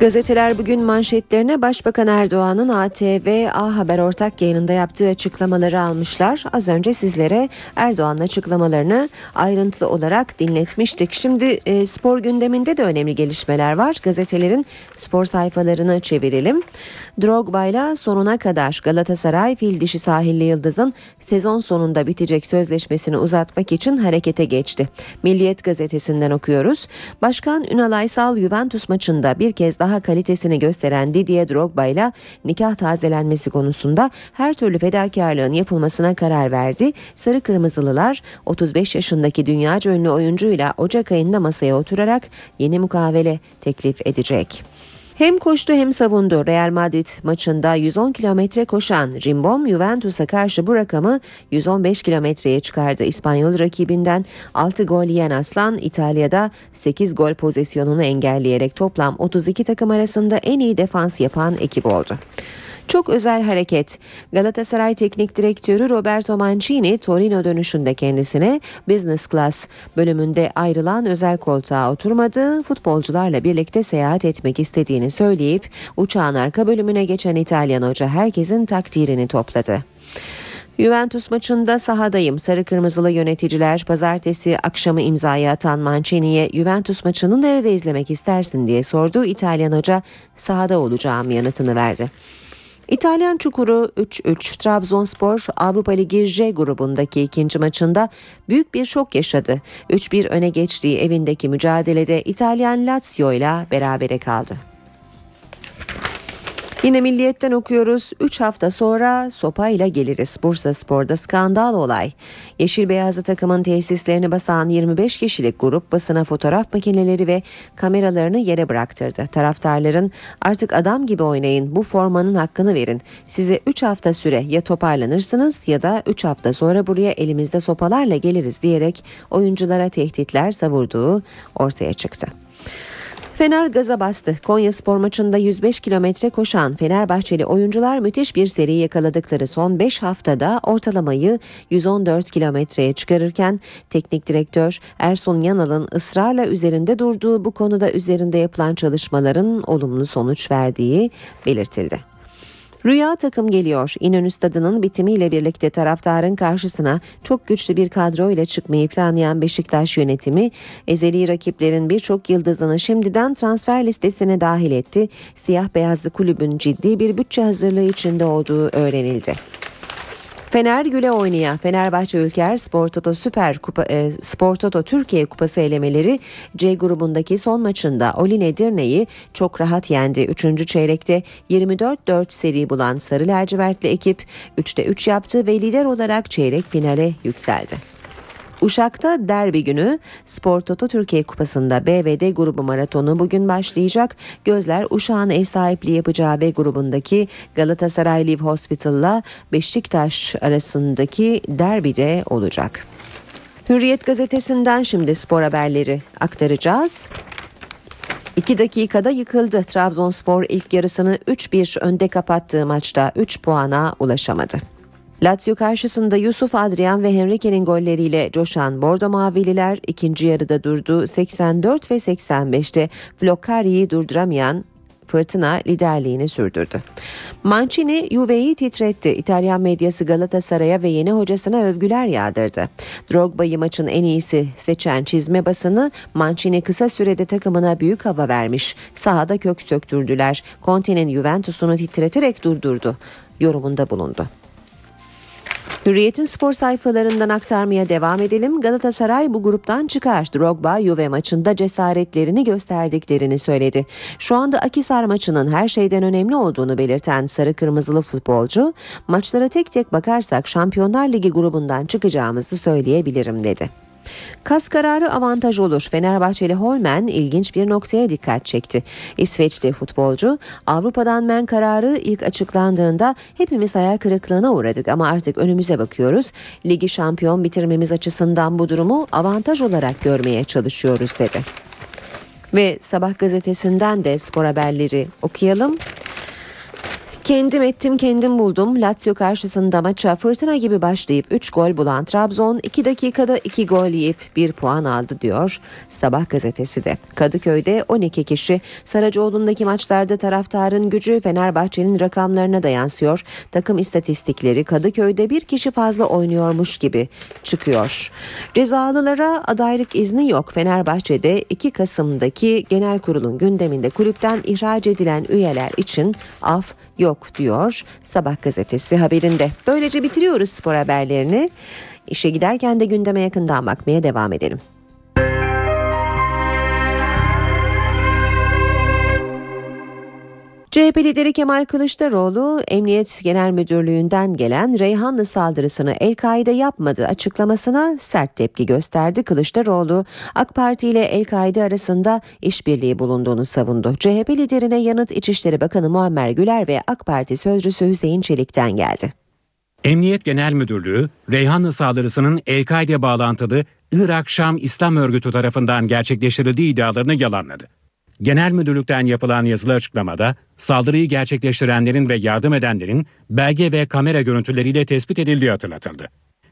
Speaker 2: Gazeteler bugün manşetlerine Başbakan Erdoğan'ın ATV A Haber ortak yayınında yaptığı açıklamaları almışlar. Az önce sizlere Erdoğan'ın açıklamalarını ayrıntılı olarak dinletmiştik. Şimdi e, spor gündeminde de önemli gelişmeler var. Gazetelerin spor sayfalarını çevirelim. Drogba ile sonuna kadar Galatasaray fil dişi sahilli yıldızın sezon sonunda bitecek sözleşmesini uzatmak için harekete geçti. Milliyet gazetesinden okuyoruz. Başkan Ünal Aysal Juventus maçında bir kez daha kalitesini gösteren Didier Drogba ile nikah tazelenmesi konusunda her türlü fedakarlığın yapılmasına karar verdi. Sarı Kırmızılılar 35 yaşındaki dünyaca ünlü oyuncuyla Ocak ayında masaya oturarak yeni mukavele teklif edecek. Hem koştu hem savundu. Real Madrid maçında 110 kilometre koşan Cimbom Juventus'a karşı bu rakamı 115 kilometreye çıkardı. İspanyol rakibinden 6 gol yiyen Aslan İtalya'da 8 gol pozisyonunu engelleyerek toplam 32 takım arasında en iyi defans yapan ekip oldu. Çok özel hareket. Galatasaray Teknik Direktörü Roberto Mancini Torino dönüşünde kendisine business class bölümünde ayrılan özel koltuğa oturmadı. Futbolcularla birlikte seyahat etmek istediğini söyleyip uçağın arka bölümüne geçen İtalyan hoca herkesin takdirini topladı. Juventus maçında sahadayım. Sarı kırmızılı yöneticiler pazartesi akşamı imzayı atan Mancini'ye Juventus maçını nerede izlemek istersin diye sordu. İtalyan hoca sahada olacağım yanıtını verdi. İtalyan çukuru 3-3 Trabzonspor Avrupa Ligi J grubundaki ikinci maçında büyük bir şok yaşadı. 3-1 öne geçtiği evindeki mücadelede İtalyan Lazio ile berabere kaldı. Yine Milliyet'ten okuyoruz. 3 hafta sonra sopa ile geliriz. Bursa Spor'da skandal olay. Yeşil Beyazlı takımın tesislerini basan 25 kişilik grup basına fotoğraf makineleri ve kameralarını yere bıraktırdı. Taraftarların artık adam gibi oynayın bu formanın hakkını verin. Size 3 hafta süre ya toparlanırsınız ya da 3 hafta sonra buraya elimizde sopalarla geliriz diyerek oyunculara tehditler savurduğu ortaya çıktı. Fener gaza bastı. Konya spor maçında 105 kilometre koşan Fenerbahçeli oyuncular müthiş bir seri yakaladıkları son 5 haftada ortalamayı 114 kilometreye çıkarırken teknik direktör Ersun Yanal'ın ısrarla üzerinde durduğu bu konuda üzerinde yapılan çalışmaların olumlu sonuç verdiği belirtildi. Rüya takım geliyor. İnönü stadının bitimiyle birlikte taraftarın karşısına çok güçlü bir kadro ile çıkmayı planlayan Beşiktaş yönetimi ezeli rakiplerin birçok yıldızını şimdiden transfer listesine dahil etti. Siyah beyazlı kulübün ciddi bir bütçe hazırlığı içinde olduğu öğrenildi. Fener güle oynaya Fenerbahçe Ülker Spor Toto Süper Kupa e, Spor Toto Türkiye Kupası elemeleri C grubundaki son maçında Olin Edirne'yi çok rahat yendi. Üçüncü çeyrekte 24-4 seri bulan Sarı Lacivertli ekip 3'te 3 yaptı ve lider olarak çeyrek finale yükseldi. Uşak'ta derbi günü Spor Toto Türkiye Kupası'nda B ve D grubu maratonu bugün başlayacak. Gözler Uşak'ın ev sahipliği yapacağı B grubundaki Galatasaray Live Hospital'la Beşiktaş arasındaki derbide olacak. Hürriyet gazetesinden şimdi spor haberleri aktaracağız. 2 dakikada yıkıldı. Trabzonspor ilk yarısını 3-1 önde kapattığı maçta 3 puana ulaşamadı. Lazio karşısında Yusuf Adrian ve Henrique'nin golleriyle coşan Bordo Mavililer ikinci yarıda durdu. 84 ve 85'te Floccari'yi durduramayan fırtına liderliğini sürdürdü. Mancini Juve'yi titretti. İtalyan medyası Galatasaray'a ve yeni hocasına övgüler yağdırdı. Drogba'yı maçın en iyisi seçen çizme basını Mancini kısa sürede takımına büyük hava vermiş. Sahada kök söktürdüler. Conte'nin Juventus'unu titreterek durdurdu. Yorumunda bulundu. Hürriyet'in spor sayfalarından aktarmaya devam edelim. Galatasaray bu gruptan çıkar. Drogba Juve maçında cesaretlerini gösterdiklerini söyledi. Şu anda Akisar maçının her şeyden önemli olduğunu belirten sarı kırmızılı futbolcu, maçlara tek tek bakarsak Şampiyonlar Ligi grubundan çıkacağımızı söyleyebilirim dedi. Kas kararı avantaj olur. Fenerbahçeli Holmen ilginç bir noktaya dikkat çekti. İsveçli futbolcu Avrupa'dan men kararı ilk açıklandığında hepimiz hayal kırıklığına uğradık ama artık önümüze bakıyoruz. Ligi şampiyon bitirmemiz açısından bu durumu avantaj olarak görmeye çalışıyoruz dedi. Ve Sabah gazetesinden de spor haberleri okuyalım. Kendim ettim kendim buldum. Lazio karşısında maça fırtına gibi başlayıp 3 gol bulan Trabzon 2 dakikada 2 gol yiyip 1 puan aldı diyor Sabah gazetesi de. Kadıköy'de 12 kişi Saracoğlu'ndaki maçlarda taraftarın gücü Fenerbahçe'nin rakamlarına da yansıyor. Takım istatistikleri Kadıköy'de bir kişi fazla oynuyormuş gibi çıkıyor. Cezalılara adaylık izni yok. Fenerbahçe'de 2 Kasım'daki genel kurulun gündeminde kulüpten ihraç edilen üyeler için af yok diyor Sabah gazetesi haberinde. Böylece bitiriyoruz spor haberlerini. İşe giderken de gündeme yakından bakmaya devam edelim. CHP lideri Kemal Kılıçdaroğlu Emniyet Genel Müdürlüğü'nden gelen Reyhanlı saldırısını El-Kaide yapmadı açıklamasına sert tepki gösterdi. Kılıçdaroğlu AK Parti ile El-Kaide arasında işbirliği bulunduğunu savundu. CHP liderine yanıt İçişleri Bakanı Muammer Güler ve AK Parti sözcüsü Hüseyin Çelik'ten geldi.
Speaker 6: Emniyet Genel Müdürlüğü, Reyhanlı saldırısının El-Kaide bağlantılı Irak-Şam İslam Örgütü tarafından gerçekleştirildiği iddialarını yalanladı. Genel Müdürlük'ten yapılan yazılı açıklamada saldırıyı gerçekleştirenlerin ve yardım edenlerin belge ve kamera görüntüleriyle tespit edildiği hatırlatıldı.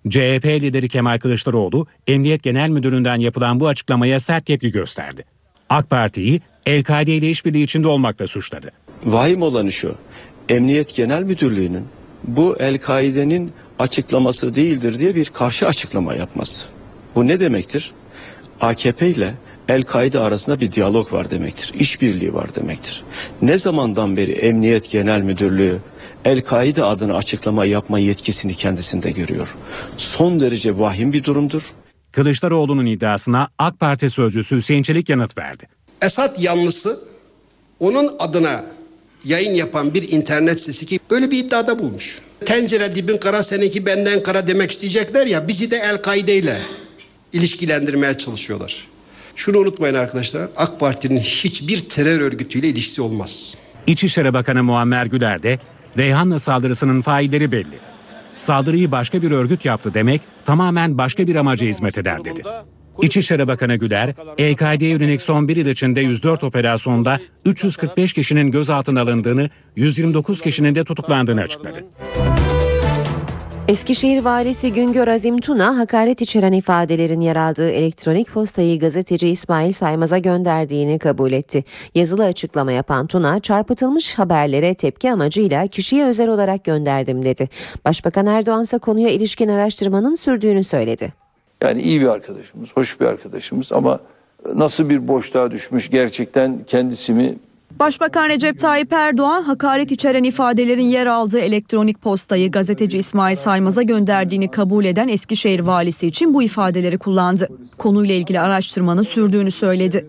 Speaker 6: CHP lideri Kemal Kılıçdaroğlu, Emniyet Genel Müdürlüğü'nden yapılan bu açıklamaya sert tepki gösterdi. AK Parti'yi El-Kaide ile işbirliği içinde olmakla suçladı.
Speaker 5: Vahim olanı şu. Emniyet Genel Müdürlüğü'nün bu El-Kaide'nin açıklaması değildir diye bir karşı açıklama yapması. Bu ne demektir? AKP ile El-Kaide arasında bir diyalog var demektir. İşbirliği var demektir. Ne zamandan beri Emniyet Genel Müdürlüğü El-Kaide adına açıklama yapma yetkisini kendisinde görüyor. Son derece vahim bir durumdur.
Speaker 6: Kılıçdaroğlu'nun iddiasına AK Parti sözcüsü Hüseyin Çelik yanıt verdi.
Speaker 19: Esad yanlısı onun adına yayın yapan bir internet sitesi ki böyle bir iddiada bulmuş. Tencere dibin kara seninki benden kara demek isteyecekler ya bizi de El-Kaide ile ilişkilendirmeye çalışıyorlar. Şunu unutmayın arkadaşlar AK Parti'nin hiçbir terör örgütüyle ilişkisi olmaz.
Speaker 6: İçişleri Bakanı Muammer Güler de Reyhanlı saldırısının failleri belli. Saldırıyı başka bir örgüt yaptı demek tamamen başka bir amaca hizmet eder dedi. İçişleri Bakanı Güler, EKD'ye yönelik son bir yıl içinde 104 operasyonda 345 kişinin gözaltına alındığını, 129 kişinin de tutuklandığını açıkladı.
Speaker 2: Eskişehir Valisi Güngör Azim Tuna hakaret içeren ifadelerin yer aldığı elektronik postayı gazeteci İsmail Saymaz'a gönderdiğini kabul etti. Yazılı açıklama yapan Tuna çarpıtılmış haberlere tepki amacıyla kişiye özel olarak gönderdim dedi. Başbakan Erdoğan ise konuya ilişkin araştırmanın sürdüğünü söyledi.
Speaker 3: Yani iyi bir arkadaşımız, hoş bir arkadaşımız ama nasıl bir boşluğa düşmüş gerçekten kendisi mi
Speaker 4: Başbakan Recep Tayyip Erdoğan hakaret içeren ifadelerin yer aldığı elektronik postayı gazeteci İsmail Saymaz'a gönderdiğini kabul eden Eskişehir valisi için bu ifadeleri kullandı. Konuyla ilgili araştırmanın sürdüğünü söyledi.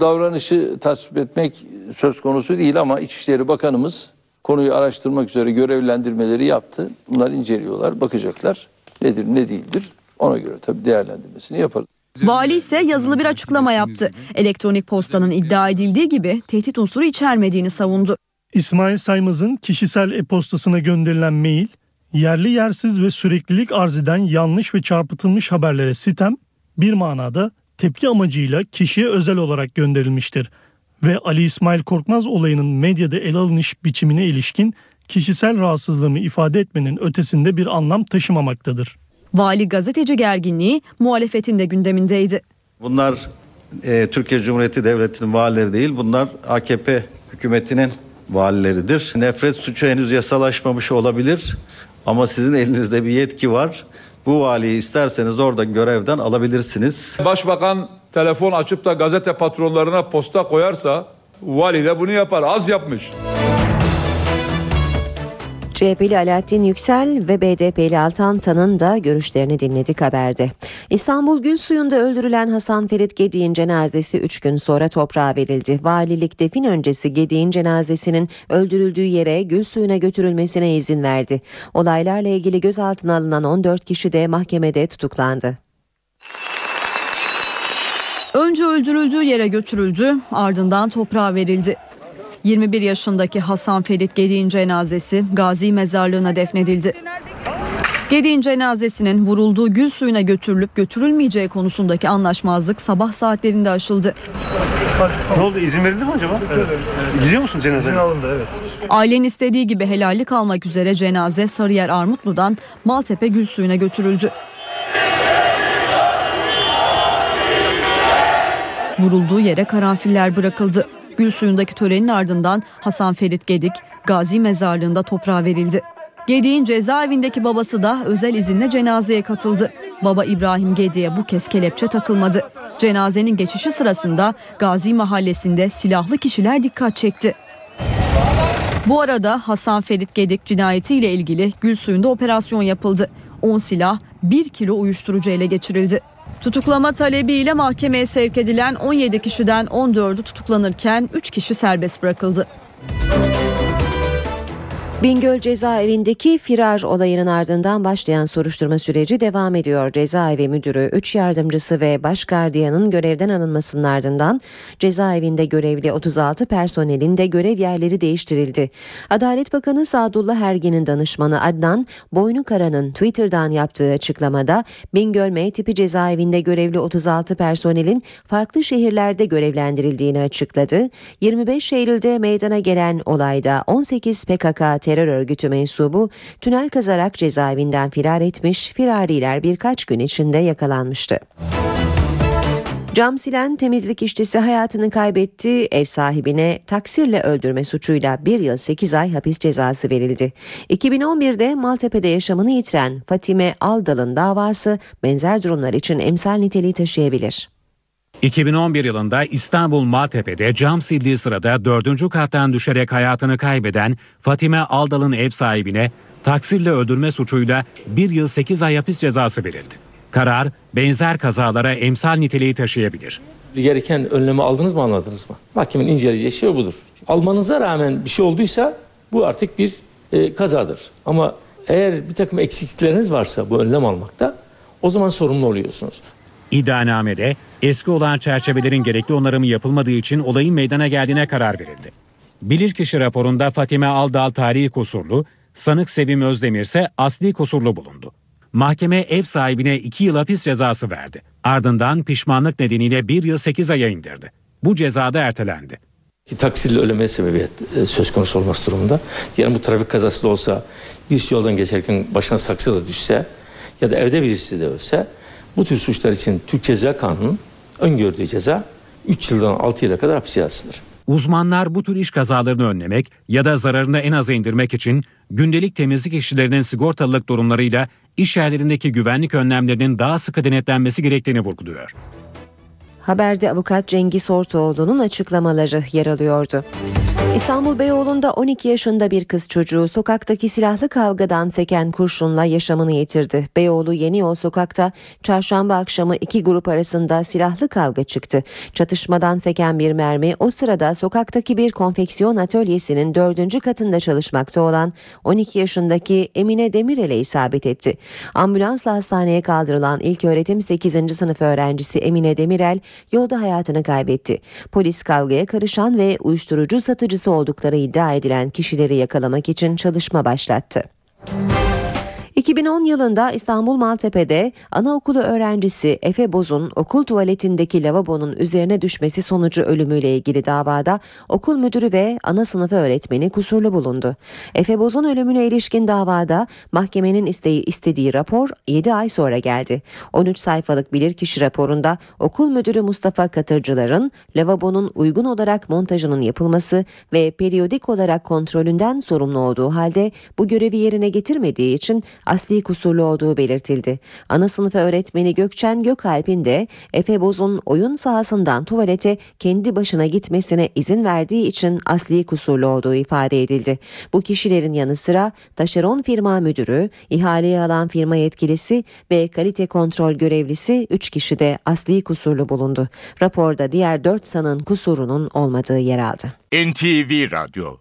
Speaker 3: Davranışı tasvip etmek söz konusu değil ama İçişleri Bakanımız konuyu araştırmak üzere görevlendirmeleri yaptı. Bunlar inceliyorlar, bakacaklar. Nedir, ne değildir ona göre tabii değerlendirmesini yaparız.
Speaker 4: Vali ise yazılı bir açıklama yaptı. Elektronik postanın iddia edildiği gibi tehdit unsuru içermediğini savundu.
Speaker 20: İsmail Saymaz'ın kişisel e-postasına gönderilen mail, yerli yersiz ve süreklilik arz eden yanlış ve çarpıtılmış haberlere sitem, bir manada tepki amacıyla kişiye özel olarak gönderilmiştir ve Ali İsmail Korkmaz olayının medyada ele alınış biçimine ilişkin kişisel rahatsızlığımı ifade etmenin ötesinde bir anlam taşımamaktadır.
Speaker 4: Vali gazeteci gerginliği muhalefetin de gündemindeydi.
Speaker 21: Bunlar e, Türkiye Cumhuriyeti Devleti'nin valileri değil, bunlar AKP hükümetinin valileridir. Nefret suçu henüz yasalaşmamış olabilir ama sizin elinizde bir yetki var. Bu valiyi isterseniz orada görevden alabilirsiniz.
Speaker 22: Başbakan telefon açıp da gazete patronlarına posta koyarsa vali de bunu yapar. Az yapmış.
Speaker 2: CHP'li Alaaddin Yüksel ve BDP'li Altan Tan'ın da görüşlerini dinledik haberde. İstanbul Gülsuyu'nda öldürülen Hasan Ferit Gedik'in cenazesi 3 gün sonra toprağa verildi. Valilik defin öncesi Gedik'in cenazesinin öldürüldüğü yere Gülsuyu'na götürülmesine izin verdi. Olaylarla ilgili gözaltına alınan 14 kişi de mahkemede tutuklandı.
Speaker 4: Önce öldürüldüğü yere götürüldü, ardından toprağa verildi. 21 yaşındaki Hasan Ferit Gedik'in cenazesi Gazi Mezarlığı'na defnedildi. Gedik'in cenazesinin vurulduğu gül suyuna götürülüp götürülmeyeceği konusundaki anlaşmazlık sabah saatlerinde aşıldı.
Speaker 23: Ne oldu? İzin verildi mi acaba? Evet. Gidiyor musun cenazeye? İzin alındı evet.
Speaker 4: Ailenin istediği gibi helallik almak üzere cenaze Sarıyer Armutlu'dan Maltepe Gülsuyu'na götürüldü. Vurulduğu yere karanfiller bırakıldı. Gül suyundaki törenin ardından Hasan Ferit Gedik Gazi Mezarlığı'nda toprağa verildi. Gedik'in cezaevindeki babası da özel izinle cenazeye katıldı. Baba İbrahim Gedik'e bu kez kelepçe takılmadı. Cenazenin geçişi sırasında Gazi Mahallesi'nde silahlı kişiler dikkat çekti. Bu arada Hasan Ferit Gedik cinayetiyle ilgili Gül Suyu'nda operasyon yapıldı. 10 silah, 1 kilo uyuşturucu ele geçirildi. Tutuklama talebiyle mahkemeye sevk edilen 17 kişiden 14'ü tutuklanırken 3 kişi serbest bırakıldı.
Speaker 2: Bingöl cezaevindeki firar olayının ardından başlayan soruşturma süreci devam ediyor. Cezaevi müdürü, 3 yardımcısı ve baş gardiyanın görevden alınmasının ardından cezaevinde görevli 36 personelin de görev yerleri değiştirildi. Adalet Bakanı Sadullah Ergin'in danışmanı Adnan Boynukara'nın Twitter'dan yaptığı açıklamada Bingöl M tipi cezaevinde görevli 36 personelin farklı şehirlerde görevlendirildiğini açıkladı. 25 Eylül'de meydana gelen olayda 18 PKK terör örgütü mensubu tünel kazarak cezaevinden firar etmiş, firariler birkaç gün içinde yakalanmıştı. Cam silen temizlik işçisi hayatını kaybetti. Ev sahibine taksirle öldürme suçuyla 1 yıl 8 ay hapis cezası verildi. 2011'de Maltepe'de yaşamını yitiren Fatime Aldal'ın davası benzer durumlar için emsal niteliği taşıyabilir.
Speaker 6: 2011 yılında İstanbul Maltepe'de cam sildiği sırada dördüncü kattan düşerek hayatını kaybeden Fatime Aldal'ın ev sahibine taksirle öldürme suçuyla 1 yıl 8 ay hapis cezası verildi. Karar benzer kazalara emsal niteliği taşıyabilir.
Speaker 24: Gereken önlemi aldınız mı anladınız mı? Mahkemenin inceleyeceği şey budur. Almanıza rağmen bir şey olduysa bu artık bir e, kazadır. Ama eğer bir takım eksiklikleriniz varsa bu önlem almakta o zaman sorumlu oluyorsunuz.
Speaker 6: İddianamede eski olan çerçevelerin gerekli onarımı yapılmadığı için olayın meydana geldiğine karar verildi. Bilirkişi raporunda Fatime Aldal tarihi kusurlu, sanık Sevim Özdemir ise asli kusurlu bulundu. Mahkeme ev sahibine 2 yıl hapis cezası verdi. Ardından pişmanlık nedeniyle 1 yıl 8 aya indirdi. Bu ceza da ertelendi.
Speaker 24: Ki taksirle ölüme sebebiyet e, söz konusu olması durumunda. Yani bu trafik kazası da olsa bir yoldan geçerken başına saksı da düşse ya da evde birisi de ölse bu tür suçlar için Türk Ceza Kanunu öngördüğü ceza 3 yıldan 6 yıla kadar hapis cezasıdır.
Speaker 6: Uzmanlar bu tür iş kazalarını önlemek ya da zararını en aza indirmek için gündelik temizlik işçilerinin sigortalılık durumlarıyla iş yerlerindeki güvenlik önlemlerinin daha sıkı denetlenmesi gerektiğini vurguluyor.
Speaker 2: Haberde avukat Cengiz Ortaoğlu'nun açıklamaları yer alıyordu. İstanbul Beyoğlu'nda 12 yaşında bir kız çocuğu sokaktaki silahlı kavgadan seken kurşunla yaşamını yitirdi. Beyoğlu Yeni Yol sokakta çarşamba akşamı iki grup arasında silahlı kavga çıktı. Çatışmadan seken bir mermi o sırada sokaktaki bir konfeksiyon atölyesinin dördüncü katında çalışmakta olan 12 yaşındaki Emine Demirel'e isabet etti. Ambulansla hastaneye kaldırılan ilk öğretim 8. sınıf öğrencisi Emine Demirel yolda hayatını kaybetti. Polis kavgaya karışan ve uyuşturucu satıcısı oldukları iddia edilen kişileri yakalamak için çalışma başlattı. 2010 yılında İstanbul Maltepe'de anaokulu öğrencisi Efe Boz'un okul tuvaletindeki lavabonun üzerine düşmesi sonucu ölümüyle ilgili davada okul müdürü ve ana sınıfı öğretmeni kusurlu bulundu. Efe Boz'un ölümüne ilişkin davada mahkemenin isteği istediği rapor 7 ay sonra geldi. 13 sayfalık bilirkişi raporunda okul müdürü Mustafa Katırcılar'ın lavabonun uygun olarak montajının yapılması ve periyodik olarak kontrolünden sorumlu olduğu halde bu görevi yerine getirmediği için asli kusurlu olduğu belirtildi. Ana sınıf öğretmeni Gökçen Gökalp'in de Efe Boz'un oyun sahasından tuvalete kendi başına gitmesine izin verdiği için asli kusurlu olduğu ifade edildi. Bu kişilerin yanı sıra taşeron firma müdürü, ihaleyi alan firma yetkilisi ve kalite kontrol görevlisi 3 kişi de asli kusurlu bulundu. Raporda diğer 4 sanın kusurunun olmadığı yer aldı.
Speaker 1: NTV Radyo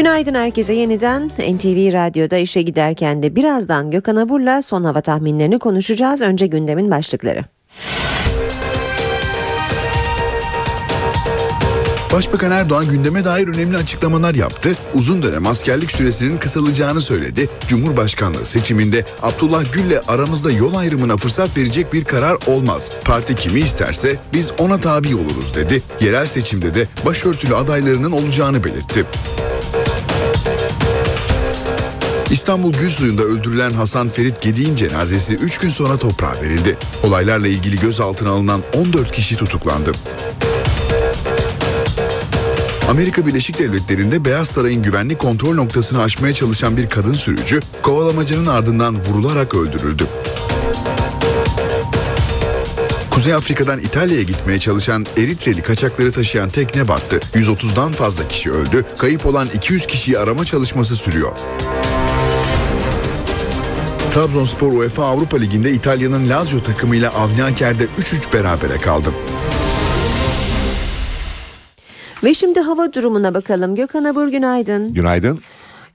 Speaker 2: Günaydın herkese yeniden NTV Radyo'da işe giderken de birazdan Gökhan Abur'la son hava tahminlerini konuşacağız. Önce gündemin başlıkları.
Speaker 18: Başbakan Erdoğan gündeme dair önemli açıklamalar yaptı. Uzun dönem askerlik süresinin kısalacağını söyledi. Cumhurbaşkanlığı seçiminde Abdullah Gül'le aramızda yol ayrımına fırsat verecek bir karar olmaz. Parti kimi isterse biz ona tabi oluruz dedi. Yerel seçimde de başörtülü adaylarının olacağını belirtti. İstanbul Gülsuyu'nda öldürülen Hasan Ferit Gedik'in cenazesi 3 gün sonra toprağa verildi. Olaylarla ilgili gözaltına alınan 14 kişi tutuklandı. Amerika Birleşik Devletleri'nde Beyaz Saray'ın güvenlik kontrol noktasını aşmaya çalışan bir kadın sürücü kovalamacının ardından vurularak öldürüldü. Kuzey Afrika'dan İtalya'ya gitmeye çalışan Eritreli kaçakları taşıyan tekne battı. 130'dan fazla kişi öldü. Kayıp olan 200 kişiyi arama çalışması sürüyor. Trabzonspor UEFA Avrupa Ligi'nde İtalya'nın Lazio takımıyla Avniaker'de 3-3 berabere kaldı.
Speaker 2: Ve şimdi hava durumuna bakalım. Gökhan Abur günaydın.
Speaker 1: Günaydın.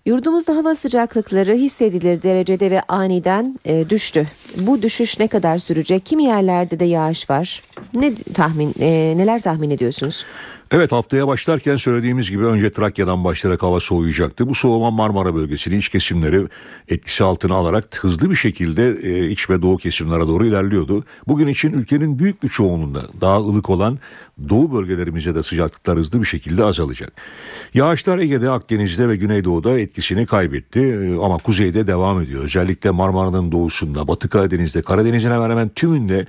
Speaker 2: Yurdumuzda hava sıcaklıkları hissedilir derecede ve aniden e, düştü. Bu düşüş ne kadar sürecek? Kimi yerlerde de yağış var. Ne tahmin e, neler tahmin ediyorsunuz?
Speaker 25: Evet haftaya başlarken söylediğimiz gibi önce Trakya'dan başlayarak hava soğuyacaktı. Bu soğuma Marmara bölgesinin iç kesimleri etkisi altına alarak hızlı bir şekilde e, iç ve doğu kesimlere doğru ilerliyordu. Bugün için ülkenin büyük bir çoğunluğunda daha ılık olan doğu bölgelerimize de sıcaklıklar hızlı bir şekilde azalacak. Yağışlar Ege'de, Akdeniz'de ve Güneydoğu'da etkisini kaybetti e, ama kuzeyde devam ediyor. Özellikle Marmara'nın doğusunda, Batı Karadeniz'de, Karadeniz'in hemen hemen tümünde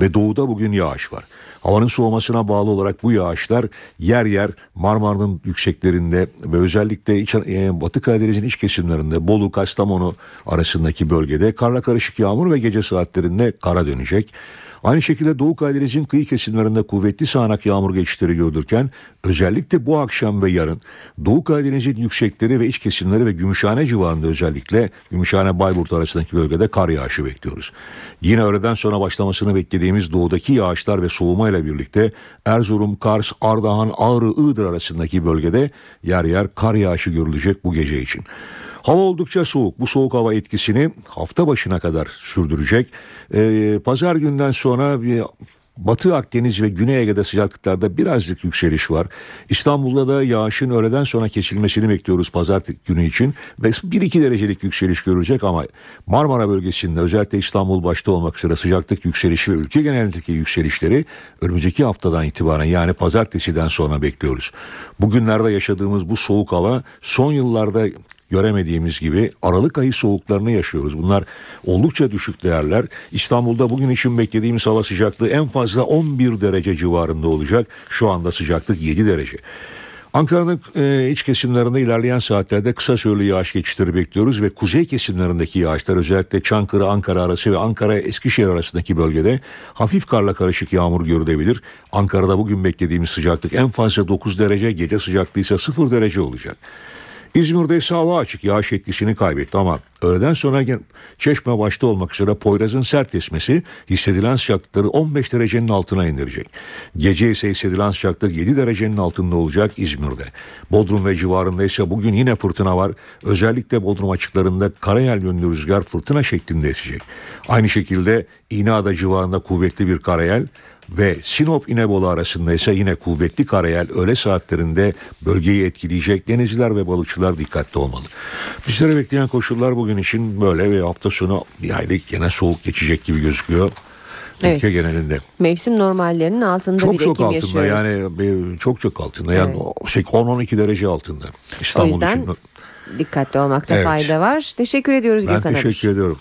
Speaker 25: ve doğuda bugün yağış var. Havanın soğumasına bağlı olarak bu yağışlar yer yer Marmara'nın yükseklerinde ve özellikle iç, e, Batı Karadeniz'in iç kesimlerinde Bolu, Kastamonu arasındaki bölgede karla karışık yağmur ve gece saatlerinde kara dönecek. Aynı şekilde Doğu Karadeniz'in kıyı kesimlerinde kuvvetli sağanak yağmur geçişleri görülürken özellikle bu akşam ve yarın Doğu Karadeniz'in yüksekleri ve iç kesimleri ve Gümüşhane civarında özellikle Gümüşhane Bayburt arasındaki bölgede kar yağışı bekliyoruz. Yine öğleden sonra başlamasını beklediğimiz doğudaki yağışlar ve soğumayla birlikte Erzurum, Kars, Ardahan, Ağrı, Iğdır arasındaki bölgede yer yer kar yağışı görülecek bu gece için. Hava oldukça soğuk. Bu soğuk hava etkisini hafta başına kadar sürdürecek. Ee, pazar günden sonra bir Batı Akdeniz ve Güney Ege'de sıcaklıklarda birazcık yükseliş var. İstanbul'da da yağışın öğleden sonra kesilmesini bekliyoruz pazar günü için. Ve 1-2 derecelik yükseliş görecek ama Marmara bölgesinde özellikle İstanbul başta olmak üzere sıcaklık yükselişi ve ülke genelindeki yükselişleri önümüzdeki haftadan itibaren yani pazartesiden sonra bekliyoruz. Bugünlerde yaşadığımız bu soğuk hava son yıllarda göremediğimiz gibi Aralık ayı soğuklarını yaşıyoruz. Bunlar oldukça düşük değerler. İstanbul'da bugün için beklediğimiz hava sıcaklığı en fazla 11 derece civarında olacak. Şu anda sıcaklık 7 derece. Ankara'nın e, iç kesimlerinde ilerleyen saatlerde kısa süreli yağış geçişleri bekliyoruz ve kuzey kesimlerindeki yağışlar özellikle Çankırı Ankara arası ve Ankara Eskişehir arasındaki bölgede hafif karla karışık yağmur görülebilir. Ankara'da bugün beklediğimiz sıcaklık en fazla 9 derece, gece sıcaklığı ise 0 derece olacak. İzmir'de ise hava açık yağış etkisini kaybetti ama öğleden sonra Çeşme başta olmak üzere Poyraz'ın sert esmesi hissedilen sıcaklıkları 15 derecenin altına indirecek. Gece ise hissedilen sıcaklık 7 derecenin altında olacak İzmir'de. Bodrum ve civarında ise bugün yine fırtına var. Özellikle Bodrum açıklarında karayel yönlü rüzgar fırtına şeklinde esecek. Aynı şekilde İğneada civarında kuvvetli bir karayel ve Sinop İnebolu arasında ise yine kuvvetli karayel öğle saatlerinde bölgeyi etkileyecek denizciler ve balıkçılar dikkatli olmalı. Bizlere bekleyen koşullar bugün için böyle ve hafta sonu bir aylık yine soğuk geçecek gibi gözüküyor.
Speaker 2: Evet.
Speaker 25: Ülke genelinde.
Speaker 2: Mevsim normallerinin altında
Speaker 25: Çok
Speaker 2: bir
Speaker 25: çok
Speaker 2: Ekim
Speaker 25: altında
Speaker 2: yaşıyoruz.
Speaker 25: yani çok çok altında yani şey 10-12 derece altında. İstanbul
Speaker 2: o yüzden
Speaker 25: için.
Speaker 2: dikkatli olmakta
Speaker 25: Evet.
Speaker 2: fayda var. Teşekkür ediyoruz
Speaker 25: Ben
Speaker 2: Gökhan Abur.
Speaker 25: teşekkür ediyorum.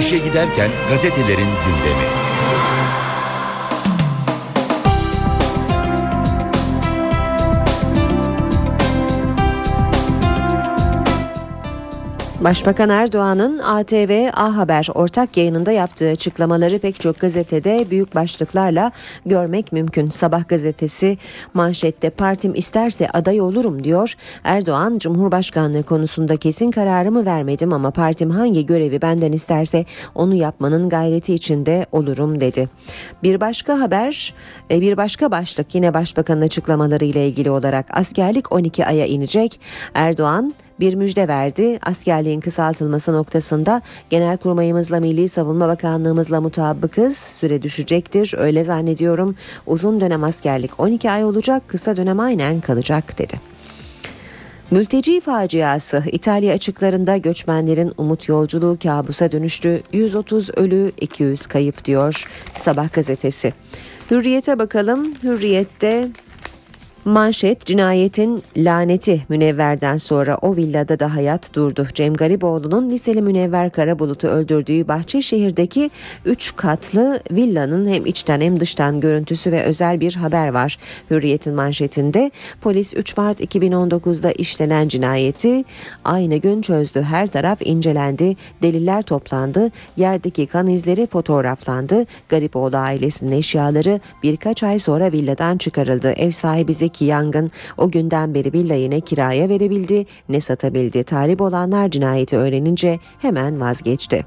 Speaker 1: İşe giderken gazetelerin gündemi.
Speaker 2: Başbakan Erdoğan'ın ATV A Haber ortak yayınında yaptığı açıklamaları pek çok gazetede büyük başlıklarla görmek mümkün. Sabah gazetesi manşette partim isterse aday olurum diyor. Erdoğan Cumhurbaşkanlığı konusunda kesin kararımı vermedim ama partim hangi görevi benden isterse onu yapmanın gayreti içinde olurum dedi. Bir başka haber, e, bir başka başlık yine başbakanın açıklamaları ile ilgili olarak askerlik 12 aya inecek. Erdoğan bir müjde verdi. Askerliğin kısaltılması noktasında Genelkurmayımızla Milli Savunma Bakanlığımızla mutabıkız. Süre düşecektir öyle zannediyorum. Uzun dönem askerlik 12 ay olacak kısa dönem aynen kalacak dedi. Mülteci faciası İtalya açıklarında göçmenlerin umut yolculuğu kabusa dönüştü. 130 ölü 200 kayıp diyor Sabah gazetesi. Hürriyete bakalım. Hürriyette Manşet cinayetin laneti Münevver'den sonra o villada da hayat durdu. Cem Gariboğlu'nun liseli Münevver Karabulut'u öldürdüğü Bahçeşehir'deki 3 katlı villanın hem içten hem dıştan görüntüsü ve özel bir haber var. Hürriyet'in manşetinde polis 3 Mart 2019'da işlenen cinayeti aynı gün çözdü. Her taraf incelendi, deliller toplandı, yerdeki kan izleri fotoğraflandı. Gariboğlu ailesinin eşyaları birkaç ay sonra villadan çıkarıldı. Ev sahibi Zeki Yangın o günden beri villayı ne kiraya verebildi ne satabildi. Talip olanlar cinayeti öğrenince hemen vazgeçti.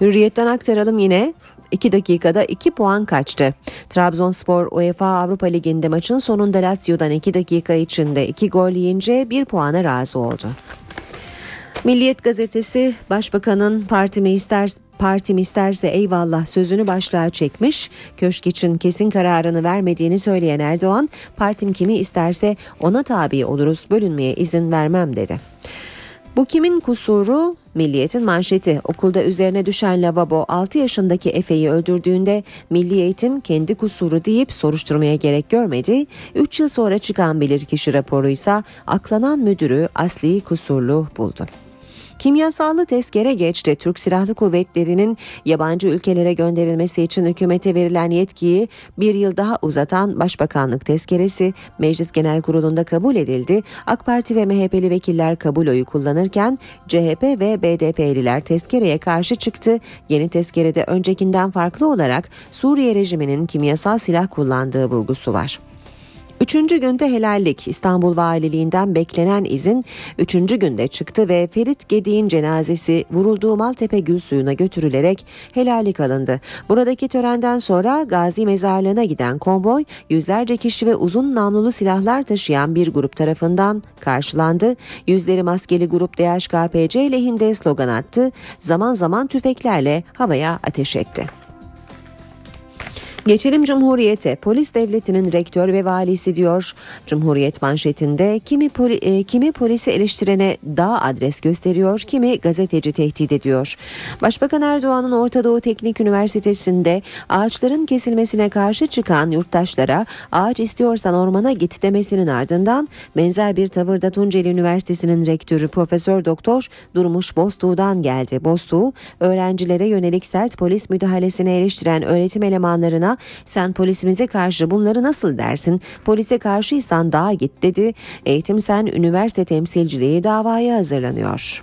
Speaker 2: Hürriyetten aktaralım yine. 2 dakikada 2 puan kaçtı. Trabzonspor UEFA Avrupa Ligi'nde maçın sonunda Lazio'dan 2 dakika içinde 2 gol yiyince 1 puana razı oldu. Milliyet gazetesi Başbakanın partimi ister Partim isterse eyvallah sözünü başlığa çekmiş. Köşk için kesin kararını vermediğini söyleyen Erdoğan, partim kimi isterse ona tabi oluruz, bölünmeye izin vermem dedi. Bu kimin kusuru? Milliyetin manşeti okulda üzerine düşen lavabo 6 yaşındaki Efe'yi öldürdüğünde Milli Eğitim kendi kusuru deyip soruşturmaya gerek görmedi. 3 yıl sonra çıkan bilirkişi raporuysa aklanan müdürü asli kusurlu buldu. Kimyasallı tezkere geçti. Türk Silahlı Kuvvetleri'nin yabancı ülkelere gönderilmesi için hükümete verilen yetkiyi bir yıl daha uzatan Başbakanlık tezkeresi Meclis Genel Kurulu'nda kabul edildi. AK Parti ve MHP'li vekiller kabul oyu kullanırken CHP ve BDP'liler tezkereye karşı çıktı. Yeni tezkerede öncekinden farklı olarak Suriye rejiminin kimyasal silah kullandığı vurgusu var. Üçüncü günde helallik İstanbul Valiliğinden beklenen izin üçüncü günde çıktı ve Ferit Gedi'nin cenazesi vurulduğu Maltepe Gül Suyu'na götürülerek helallik alındı. Buradaki törenden sonra Gazi Mezarlığı'na giden konvoy yüzlerce kişi ve uzun namlulu silahlar taşıyan bir grup tarafından karşılandı. Yüzleri maskeli grup DHKPC lehinde slogan attı. Zaman zaman tüfeklerle havaya ateş etti. Geçelim Cumhuriyete. Polis devletinin rektör ve valisi diyor. Cumhuriyet manşetinde kimi poli, e, kimi polisi eleştirene daha adres gösteriyor, kimi gazeteci tehdit ediyor. Başbakan Erdoğan'ın Orta Doğu Teknik Üniversitesi'nde ağaçların kesilmesine karşı çıkan yurttaşlara ağaç istiyorsan ormana git demesinin ardından benzer bir tavırda Tunceli Üniversitesi'nin rektörü Profesör Doktor Durmuş Boztuğ'dan geldi. Boztuğ, öğrencilere yönelik sert polis müdahalesini eleştiren öğretim elemanlarına sen polisimize karşı bunları nasıl dersin? Polise karşıysan daha git dedi. Eğitim Sen üniversite temsilciliği davaya hazırlanıyor.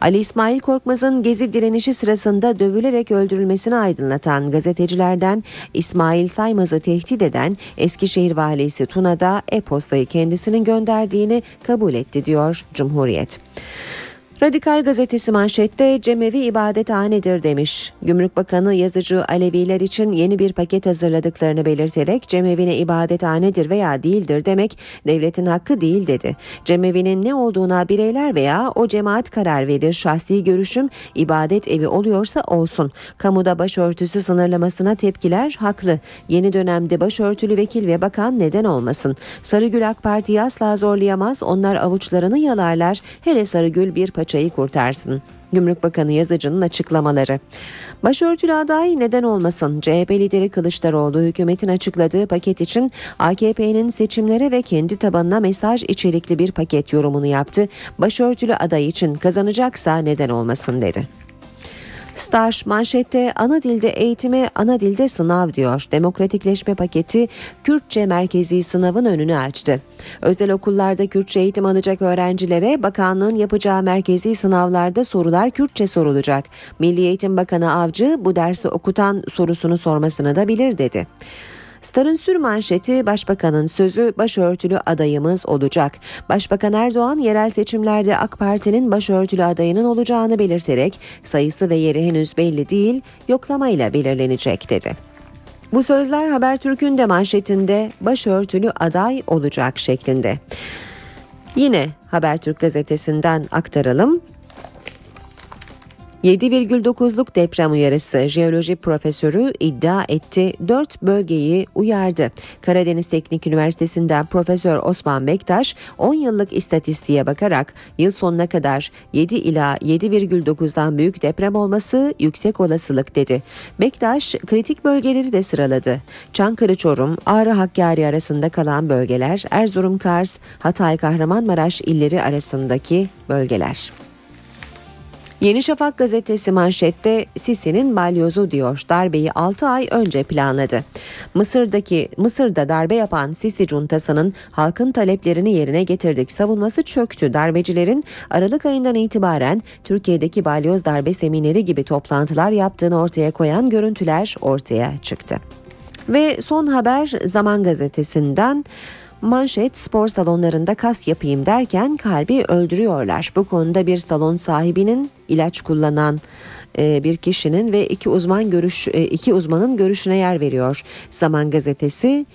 Speaker 2: Ali İsmail Korkmaz'ın gezi direnişi sırasında dövülerek öldürülmesini aydınlatan gazetecilerden İsmail Saymaz'ı tehdit eden Eskişehir valisi Tuna'da e-postayı kendisinin gönderdiğini kabul etti diyor Cumhuriyet. Radikal gazetesi manşette cemevi ibadethanedir demiş. Gümrük Bakanı yazıcı Aleviler için yeni bir paket hazırladıklarını belirterek cemevine ibadethanedir veya değildir demek devletin hakkı değil dedi. Cemevinin ne olduğuna bireyler veya o cemaat karar verir. Şahsi görüşüm ibadet evi oluyorsa olsun. Kamuda başörtüsü sınırlamasına tepkiler haklı. Yeni dönemde başörtülü vekil ve bakan neden olmasın? Sarıgül AK Parti'yi asla zorlayamaz. Onlar avuçlarını yalarlar. Hele Sarıgül bir paça paçayı kurtarsın. Gümrük Bakanı Yazıcı'nın açıklamaları. Başörtülü aday neden olmasın? CHP lideri Kılıçdaroğlu hükümetin açıkladığı paket için AKP'nin seçimlere ve kendi tabanına mesaj içerikli bir paket yorumunu yaptı. Başörtülü aday için kazanacaksa neden olmasın dedi. Star manşette ana dilde eğitime ana dilde sınav diyor. Demokratikleşme paketi Kürtçe merkezi sınavın önünü açtı. Özel okullarda Kürtçe eğitim alacak öğrencilere bakanlığın yapacağı merkezi sınavlarda sorular Kürtçe sorulacak. Milli Eğitim Bakanı Avcı bu dersi okutan sorusunu sormasını da bilir dedi. Star'ın sür manşeti Başbakanın sözü başörtülü adayımız olacak. Başbakan Erdoğan yerel seçimlerde AK Parti'nin başörtülü adayının olacağını belirterek sayısı ve yeri henüz belli değil yoklamayla belirlenecek dedi. Bu sözler Habertürk'ün de manşetinde başörtülü aday olacak şeklinde. Yine Habertürk gazetesinden aktaralım. 7,9'luk deprem uyarısı jeoloji profesörü iddia etti. 4 bölgeyi uyardı. Karadeniz Teknik Üniversitesi'nden Profesör Osman Bektaş 10 yıllık istatistiğe bakarak yıl sonuna kadar 7 ila 7,9'dan büyük deprem olması yüksek olasılık dedi. Bektaş kritik bölgeleri de sıraladı. Çankırı Çorum, Ağrı Hakkari arasında kalan bölgeler, Erzurum Kars, Hatay Kahramanmaraş illeri arasındaki bölgeler. Yeni Şafak gazetesi manşette Sisi'nin balyozu diyor. Darbeyi 6 ay önce planladı. Mısır'daki Mısır'da darbe yapan Sisi cuntasının halkın taleplerini yerine getirdik savunması çöktü. Darbecilerin Aralık ayından itibaren Türkiye'deki balyoz darbe semineri gibi toplantılar yaptığını ortaya koyan görüntüler ortaya çıktı. Ve son haber Zaman gazetesinden Manşet spor salonlarında kas yapayım derken kalbi öldürüyorlar. Bu konuda bir salon sahibinin ilaç kullanan e, bir kişinin ve iki uzman görüş e, iki uzmanın görüşüne yer veriyor. Zaman gazetesi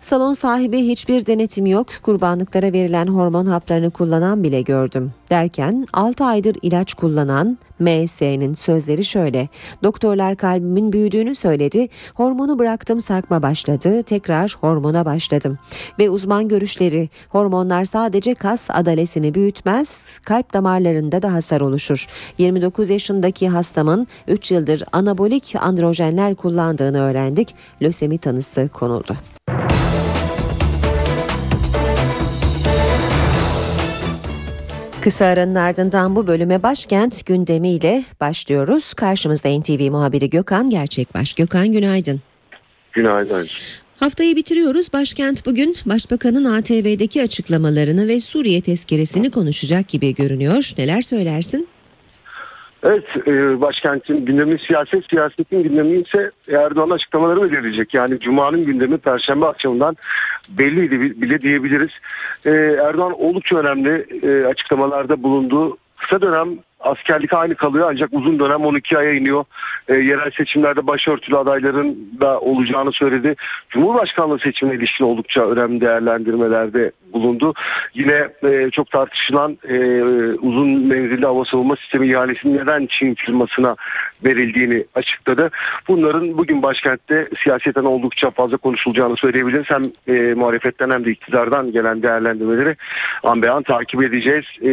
Speaker 2: Salon sahibi hiçbir denetim yok, kurbanlıklara verilen hormon haplarını kullanan bile gördüm derken 6 aydır ilaç kullanan MS'nin sözleri şöyle. Doktorlar kalbimin büyüdüğünü söyledi. Hormonu bıraktım sarkma başladı. Tekrar hormona başladım. Ve uzman görüşleri hormonlar sadece kas adalesini büyütmez. Kalp damarlarında da hasar oluşur. 29 yaşındaki hastamın 3 yıldır anabolik androjenler kullandığını öğrendik. Lösemi tanısı konuldu. Kısa aranın ardından bu bölüme başkent gündemiyle başlıyoruz. Karşımızda NTV muhabiri Gökhan Gerçekbaş. Gökhan günaydın.
Speaker 26: Günaydın.
Speaker 2: Haftayı bitiriyoruz. Başkent bugün Başbakanın ATV'deki açıklamalarını ve Suriye tezkeresini konuşacak gibi görünüyor. Neler söylersin?
Speaker 26: Evet, e, başkentin gündemi siyaset, siyasetin gündemi ise Erdoğan açıklamaları belirleyecek. Yani Cuma'nın gündemi Perşembe akşamından belliydi bile diyebiliriz. E, Erdoğan oldukça önemli e, açıklamalarda bulundu. Kısa dönem askerlik aynı kalıyor ancak uzun dönem 12 aya iniyor. E, yerel seçimlerde başörtülü adayların da olacağını söyledi. Cumhurbaşkanlığı seçimine ilişkin oldukça önemli değerlendirmelerde bulundu. Yine e, çok tartışılan e, uzun menzilli hava savunma sistemi ihalesinin neden Çin firmasına verildiğini açıkladı. Bunların bugün başkentte siyaseten oldukça fazla konuşulacağını söyleyebiliriz. Hem e, muhalefetten hem de iktidardan gelen değerlendirmeleri an be an takip edeceğiz. E,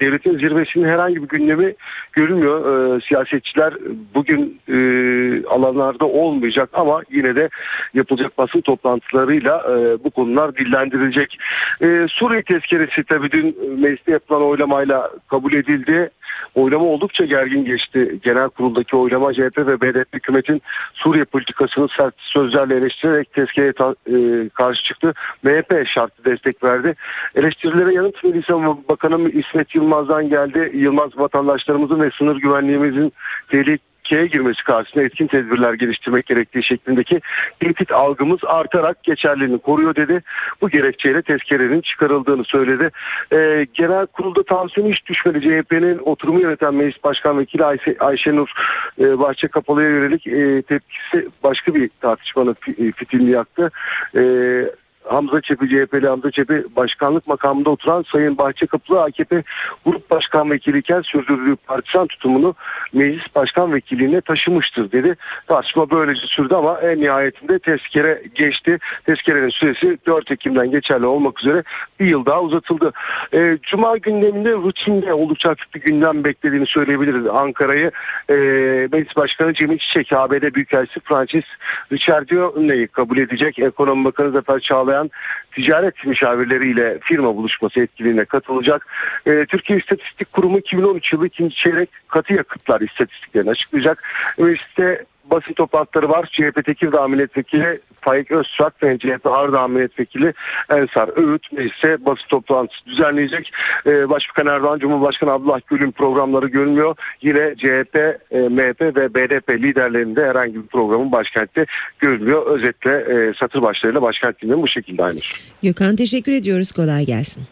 Speaker 26: devletin zirvesinin herhangi bir gündemi görünmüyor. E, siyasetçiler bugün e, alanlarda olmayacak ama yine de yapılacak basın toplantılarıyla e, bu konular dillendirilecek. E, Suriye tezkeresi tabii dün mecliste yapılan oylamayla kabul edildi. Oylama oldukça gergin geçti. Genel kuruldaki oylama CHP ve BDP hükümetin Suriye politikasını sert sözlerle eleştirerek tezkereye e, karşı çıktı. MHP şartlı destek verdi. Eleştirilere yanıt Milli Savunma Bakanı İsmet Yılmaz'dan geldi. Yılmaz vatandaşlarımızın ve sınır güvenliğimizin tehlike ülkeye girmesi karşısında etkin tedbirler geliştirmek gerektiği şeklindeki tehdit algımız artarak geçerliliğini koruyor dedi. Bu gerekçeyle tezkerenin çıkarıldığını söyledi. Ee, genel kurulda tansiyon hiç düşmedi. CHP'nin oturumu yöneten Meclis Başkan Vekili Ayşe, Ayşenur e, Bahçe Kapalı'ya yönelik e, tepkisi başka bir tartışmanın fitilini yaktı. E, Hamza Çepi CHP'li Hamza Çepi başkanlık makamında oturan Sayın Bahçekapılı AKP Grup Başkan Vekiliyken sürdürdüğü partisan tutumunu Meclis Başkan Vekiliğine taşımıştır dedi. Tartışma böylece sürdü ama en nihayetinde tezkere geçti. Tezkerenin süresi 4 Ekim'den geçerli olmak üzere bir yıl daha uzatıldı. E, Cuma gündeminde rutinde oldukça hafif bir gündem beklediğini söyleyebiliriz. Ankara'yı e, Meclis Başkanı Cemil Çiçek, ABD Büyükelçisi Francis Ricciardio'yu kabul edecek. Ekonomi Bakanı Zafer Çağlayan sağlayan ticaret müşavirleriyle firma buluşması etkinliğine katılacak. E, Türkiye İstatistik Kurumu 2013 yılı ikinci çeyrek katı yakıtlar istatistiklerini açıklayacak. Mecliste basın toplantıları var. CHP Tekirdağ Milletvekili Faik Öztürk ve CHP Ardahan Milletvekili Ensar Öğüt meclise basın toplantısı düzenleyecek. Ee, Başbakan Erdoğan, Cumhurbaşkanı Abdullah Gül'ün programları görünmüyor. Yine CHP, e, MHP ve BDP liderlerinde herhangi bir programın başkentte görünmüyor. Özetle e, satır başlarıyla başkent gündemi bu şekilde aynı.
Speaker 2: Gökhan teşekkür ediyoruz. Kolay gelsin.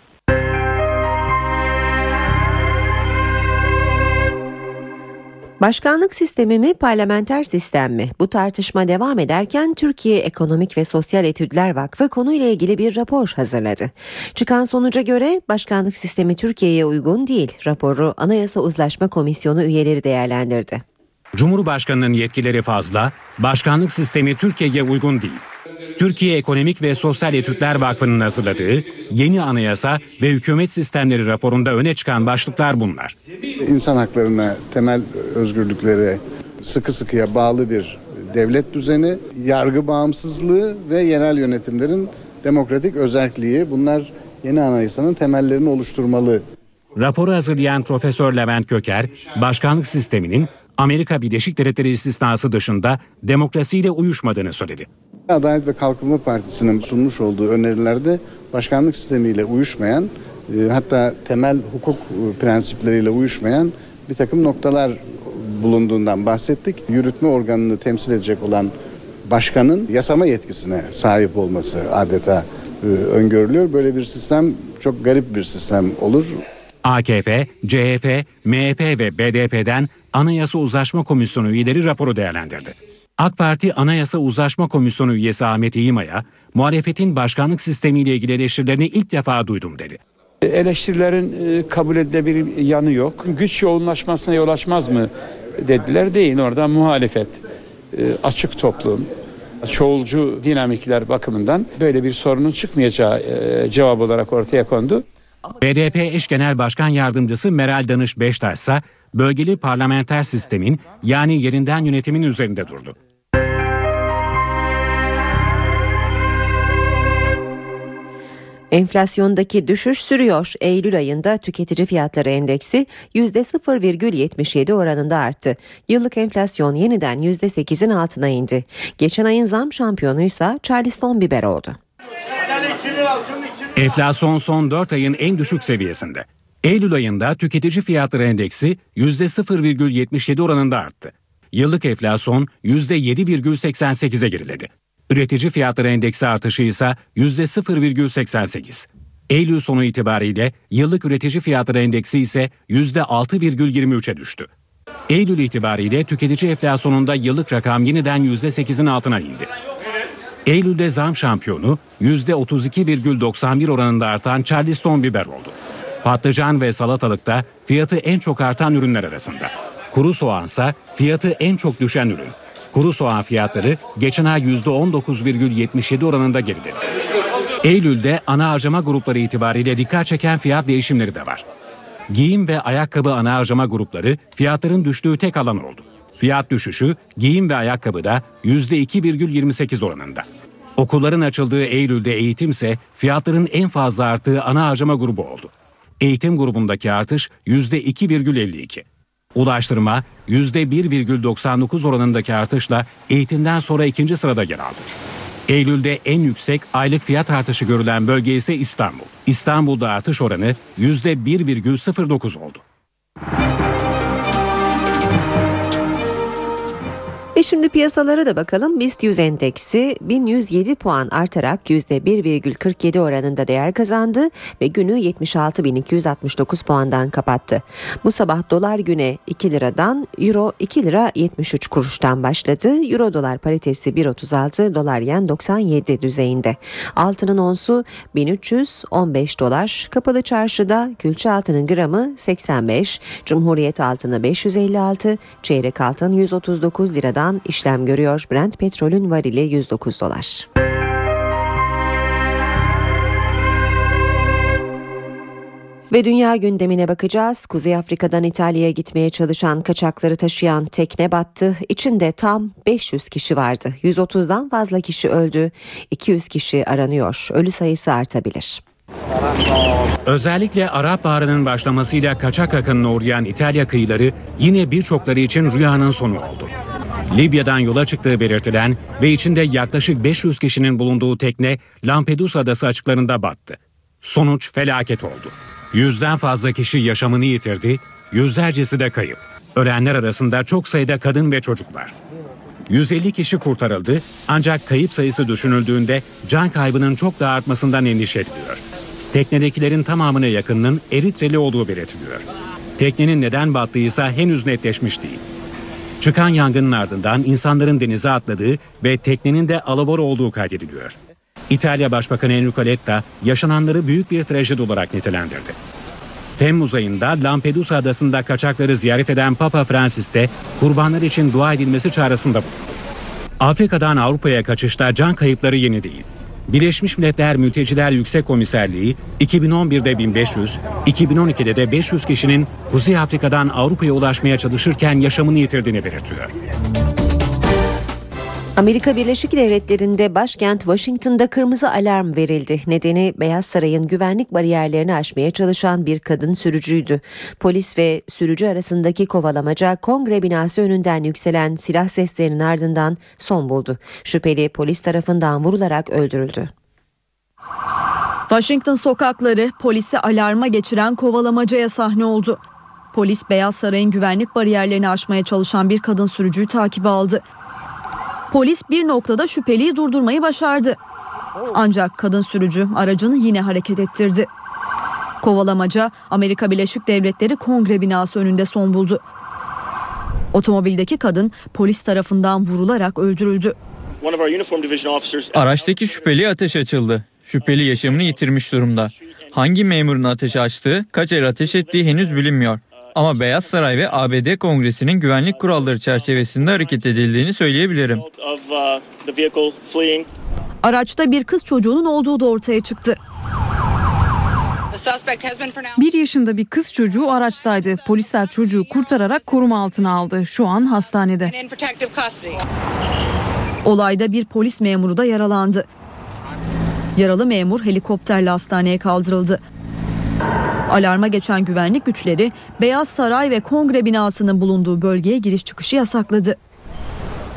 Speaker 2: Başkanlık sistemi mi, parlamenter sistem mi? Bu tartışma devam ederken Türkiye Ekonomik ve Sosyal Etüdler Vakfı konuyla ilgili bir rapor hazırladı. Çıkan sonuca göre başkanlık sistemi Türkiye'ye uygun değil. Raporu Anayasa Uzlaşma Komisyonu üyeleri değerlendirdi.
Speaker 6: Cumhurbaşkanının yetkileri fazla, başkanlık sistemi Türkiye'ye uygun değil. Türkiye Ekonomik ve Sosyal Etütler Vakfı'nın hazırladığı yeni anayasa ve hükümet sistemleri raporunda öne çıkan başlıklar bunlar.
Speaker 27: İnsan haklarına, temel özgürlüklere sıkı sıkıya bağlı bir devlet düzeni, yargı bağımsızlığı ve yerel yönetimlerin demokratik özerkliği bunlar yeni anayasanın temellerini oluşturmalı.
Speaker 6: Raporu hazırlayan Profesör Levent Köker, başkanlık sisteminin Amerika Birleşik Devletleri istisnası dışında demokrasiyle uyuşmadığını söyledi.
Speaker 27: Adalet ve Kalkınma Partisi'nin sunmuş olduğu önerilerde başkanlık sistemiyle uyuşmayan e, hatta temel hukuk e, prensipleriyle uyuşmayan bir takım noktalar bulunduğundan bahsettik. Yürütme organını temsil edecek olan başkanın yasama yetkisine sahip olması adeta e, öngörülüyor. Böyle bir sistem çok garip bir sistem olur.
Speaker 6: AKP, CHP, MHP ve BDP'den Anayasa Uzlaşma Komisyonu üyeleri raporu değerlendirdi. AK Parti Anayasa Uzlaşma Komisyonu üyesi Ahmet İyimaya, muhalefetin başkanlık sistemiyle ilgili eleştirilerini ilk defa duydum dedi.
Speaker 28: Eleştirilerin e, kabul edilebilir yanı yok. Güç yoğunlaşmasına yol açmaz mı dediler. Değil orada muhalefet, e, açık toplum, çoğulcu dinamikler bakımından böyle bir sorunun çıkmayacağı e, cevap olarak ortaya kondu.
Speaker 6: BDP eş genel başkan yardımcısı Meral Danış Beştaş ise bölgeli parlamenter sistemin yani yerinden yönetimin üzerinde durdu.
Speaker 2: Enflasyondaki düşüş sürüyor. Eylül ayında tüketici fiyatları endeksi %0,77 oranında arttı. Yıllık enflasyon yeniden %8'in altına indi. Geçen ayın zam şampiyonuysa Charleston biber oldu.
Speaker 6: Enflasyon son 4 ayın en düşük seviyesinde. Eylül ayında tüketici fiyatları endeksi %0,77 oranında arttı. Yıllık enflasyon %7,88'e geriledi. Üretici fiyatları endeksi artışı ise %0,88. Eylül sonu itibariyle yıllık üretici fiyatları endeksi ise %6,23'e düştü. Eylül itibariyle tüketici enflasyonunda yıllık rakam yeniden %8'in altına indi. Eylül'de zam şampiyonu %32,91 oranında artan Charleston biber oldu. Patlıcan ve salatalıkta fiyatı en çok artan ürünler arasında. Kuru soğansa fiyatı en çok düşen ürün. Kuru soğan fiyatları geçen ay %19,77 oranında geriledi. Eylül'de ana harcama grupları itibariyle dikkat çeken fiyat değişimleri de var. Giyim ve ayakkabı ana harcama grupları fiyatların düştüğü tek alan oldu. Fiyat düşüşü giyim ve ayakkabıda %2,28 oranında. Okulların açıldığı Eylül'de eğitim ise fiyatların en fazla arttığı ana harcama grubu oldu. Eğitim grubundaki artış %2,52. Ulaştırma %1,99 oranındaki artışla eğitimden sonra ikinci sırada yer aldı. Eylül'de en yüksek aylık fiyat artışı görülen bölge ise İstanbul. İstanbul'da artış oranı %1,09 oldu.
Speaker 2: Ve şimdi piyasalara da bakalım. BIST 100 endeksi 1107 puan artarak %1,47 oranında değer kazandı ve günü 76.269 puandan kapattı. Bu sabah dolar güne 2 liradan, euro 2 lira 73 kuruştan başladı. Euro dolar paritesi 1.36, dolar yen 97 düzeyinde. Altının onsu 1315 dolar. Kapalı çarşıda külçe altının gramı 85, Cumhuriyet altını 556, çeyrek altın 139 liradan işlem görüyor. Brent petrolün varili 109 dolar. Ve dünya gündemine bakacağız. Kuzey Afrika'dan İtalya'ya gitmeye çalışan kaçakları taşıyan tekne battı. İçinde tam 500 kişi vardı. 130'dan fazla kişi öldü. 200 kişi aranıyor. Ölü sayısı artabilir.
Speaker 6: Özellikle Arap Baharı'nın başlamasıyla kaçak akınına uğrayan İtalya kıyıları yine birçokları için rüyanın sonu oldu. Libya'dan yola çıktığı belirtilen ve içinde yaklaşık 500 kişinin bulunduğu tekne Lampedusa adası açıklarında battı. Sonuç felaket oldu. Yüzden fazla kişi yaşamını yitirdi, yüzlercesi de kayıp. Ölenler arasında çok sayıda kadın ve çocuk var. 150 kişi kurtarıldı ancak kayıp sayısı düşünüldüğünde can kaybının çok daha artmasından endişe ediliyor. Teknedekilerin tamamına yakınının Eritreli olduğu belirtiliyor. Teknenin neden battığıysa henüz netleşmiş değil. Çıkan yangının ardından insanların denize atladığı ve teknenin de alabora olduğu kaydediliyor. İtalya Başbakanı Enrico Letta yaşananları büyük bir trajedi olarak nitelendirdi. Temmuz ayında Lampedusa adasında kaçakları ziyaret eden Papa Francis de kurbanlar için dua edilmesi çağrısında bulundu. Afrika'dan Avrupa'ya kaçışta can kayıpları yeni değil. Birleşmiş Milletler Mülteciler Yüksek Komiserliği 2011'de 1500, 2012'de de 500 kişinin Kuzey Afrika'dan Avrupa'ya ulaşmaya çalışırken yaşamını yitirdiğini belirtiyor.
Speaker 2: Amerika Birleşik Devletleri'nde başkent Washington'da kırmızı alarm verildi. Nedeni Beyaz Saray'ın güvenlik bariyerlerini aşmaya çalışan bir kadın sürücüydü. Polis ve sürücü arasındaki kovalamaca kongre binası önünden yükselen silah seslerinin ardından son buldu. Şüpheli polis tarafından vurularak öldürüldü.
Speaker 4: Washington sokakları polisi alarma geçiren kovalamacaya sahne oldu. Polis Beyaz Saray'ın güvenlik bariyerlerini aşmaya çalışan bir kadın sürücüyü takibe aldı. Polis bir noktada şüpheliyi durdurmayı başardı. Ancak kadın sürücü aracını yine hareket ettirdi. Kovalamaca Amerika Birleşik Devletleri Kongre binası önünde son buldu. Otomobildeki kadın polis tarafından vurularak öldürüldü.
Speaker 29: Araçtaki şüpheli ateş açıldı. Şüpheli yaşamını yitirmiş durumda. Hangi memurun ateş açtığı, kaç el ateş ettiği henüz bilinmiyor. Ama Beyaz Saray ve ABD Kongresi'nin güvenlik kuralları çerçevesinde hareket edildiğini söyleyebilirim.
Speaker 4: Araçta bir kız çocuğunun olduğu da ortaya çıktı.
Speaker 30: Bir yaşında bir kız çocuğu araçtaydı. Polisler çocuğu kurtararak koruma altına aldı. Şu an hastanede.
Speaker 4: Olayda bir polis memuru da yaralandı. Yaralı memur helikopterle hastaneye kaldırıldı. Alarma geçen güvenlik güçleri Beyaz Saray ve Kongre binasının bulunduğu bölgeye giriş çıkışı yasakladı.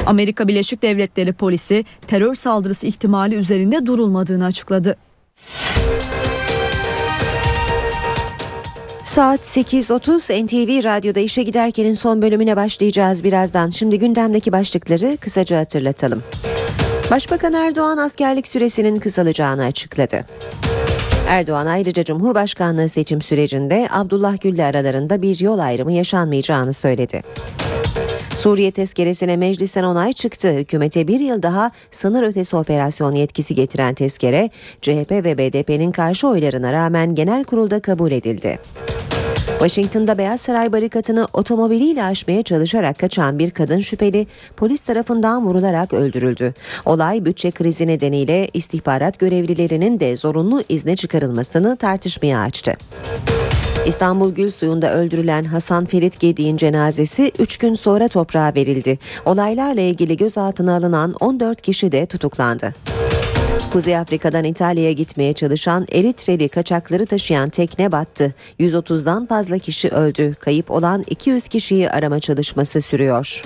Speaker 4: Amerika Birleşik Devletleri polisi terör saldırısı ihtimali üzerinde durulmadığını açıkladı.
Speaker 2: Saat 8.30 NTV Radyo'da işe giderkenin son bölümüne başlayacağız birazdan. Şimdi gündemdeki başlıkları kısaca hatırlatalım. Başbakan Erdoğan askerlik süresinin kısalacağını açıkladı. Erdoğan ayrıca Cumhurbaşkanlığı seçim sürecinde Abdullah Gül'le aralarında bir yol ayrımı yaşanmayacağını söyledi. Suriye tezkeresine meclisten onay çıktı. Hükümete bir yıl daha sınır ötesi operasyon yetkisi getiren tezkere CHP ve BDP'nin karşı oylarına rağmen genel kurulda kabul edildi. Washington'da Beyaz Saray barikatını otomobiliyle aşmaya çalışarak kaçan bir kadın şüpheli polis tarafından vurularak öldürüldü. Olay bütçe krizi nedeniyle istihbarat görevlilerinin de zorunlu izne çıkarılmasını tartışmaya açtı. İstanbul Gül Suyu'nda öldürülen Hasan Ferit Gedik'in cenazesi 3 gün sonra toprağa verildi. Olaylarla ilgili gözaltına alınan 14 kişi de tutuklandı. Kuzey Afrika'dan İtalya'ya gitmeye çalışan Eritreli kaçakları taşıyan tekne battı. 130'dan fazla kişi öldü. Kayıp olan 200 kişiyi arama çalışması sürüyor.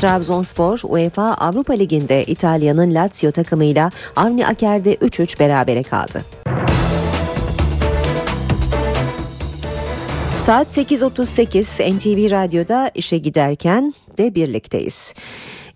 Speaker 2: Trabzonspor UEFA Avrupa Ligi'nde İtalya'nın Lazio takımıyla Avni Aker'de 3-3 berabere kaldı. Saat 8.38 NTV Radyo'da işe giderken de birlikteyiz.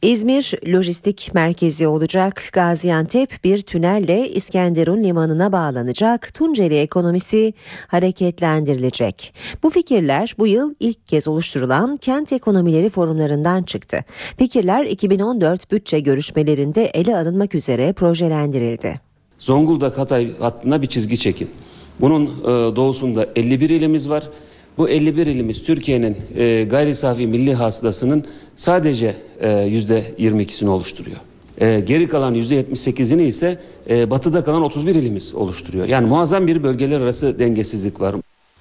Speaker 2: İzmir lojistik merkezi olacak. Gaziantep bir tünelle İskenderun limanına bağlanacak. Tunceli ekonomisi hareketlendirilecek. Bu fikirler bu yıl ilk kez oluşturulan kent ekonomileri forumlarından çıktı. Fikirler 2014 bütçe görüşmelerinde ele alınmak üzere projelendirildi.
Speaker 16: Zonguldak Hatay hattına bir çizgi çekin. Bunun e, doğusunda 51 ilimiz var. Bu 51 ilimiz Türkiye'nin e, gayri safi milli hasılasının sadece e, %22'sini oluşturuyor. E, geri kalan %78'ini ise e, batıda kalan 31 ilimiz oluşturuyor. Yani muazzam bir bölgeler arası dengesizlik var.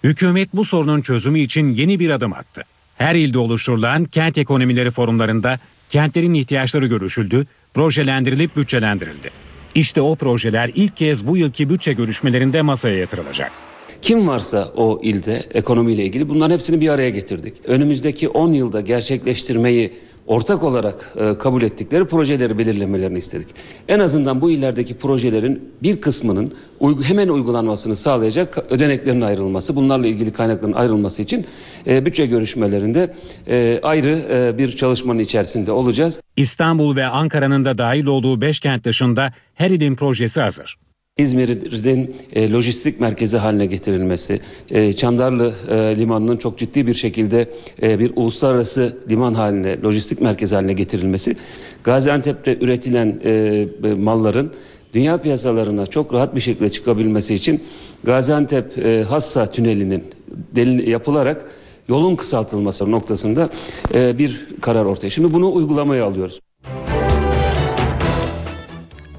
Speaker 6: Hükümet bu sorunun çözümü için yeni bir adım attı. Her ilde oluşturulan kent ekonomileri forumlarında kentlerin ihtiyaçları görüşüldü, projelendirilip bütçelendirildi. İşte o projeler ilk kez bu yılki bütçe görüşmelerinde masaya yatırılacak.
Speaker 16: Kim varsa o ilde ekonomiyle ilgili bunların hepsini bir araya getirdik. Önümüzdeki 10 yılda gerçekleştirmeyi ortak olarak e, kabul ettikleri projeleri belirlemelerini istedik. En azından bu illerdeki projelerin bir kısmının uygu, hemen uygulanmasını sağlayacak ödeneklerin ayrılması, bunlarla ilgili kaynakların ayrılması için e, bütçe görüşmelerinde e, ayrı e, bir çalışmanın içerisinde olacağız.
Speaker 6: İstanbul ve Ankara'nın da dahil olduğu 5 kent dışında her ilin projesi hazır.
Speaker 16: İzmir'in e, lojistik merkezi haline getirilmesi, e, Çandarlı e, limanının çok ciddi bir şekilde e, bir uluslararası liman haline, lojistik merkezi haline getirilmesi, Gaziantep'te üretilen e, e, malların dünya piyasalarına çok rahat bir şekilde çıkabilmesi için Gaziantep e, Hassa tünelinin yapılarak yolun kısaltılması noktasında e, bir karar ortaya. Şimdi bunu uygulamaya alıyoruz.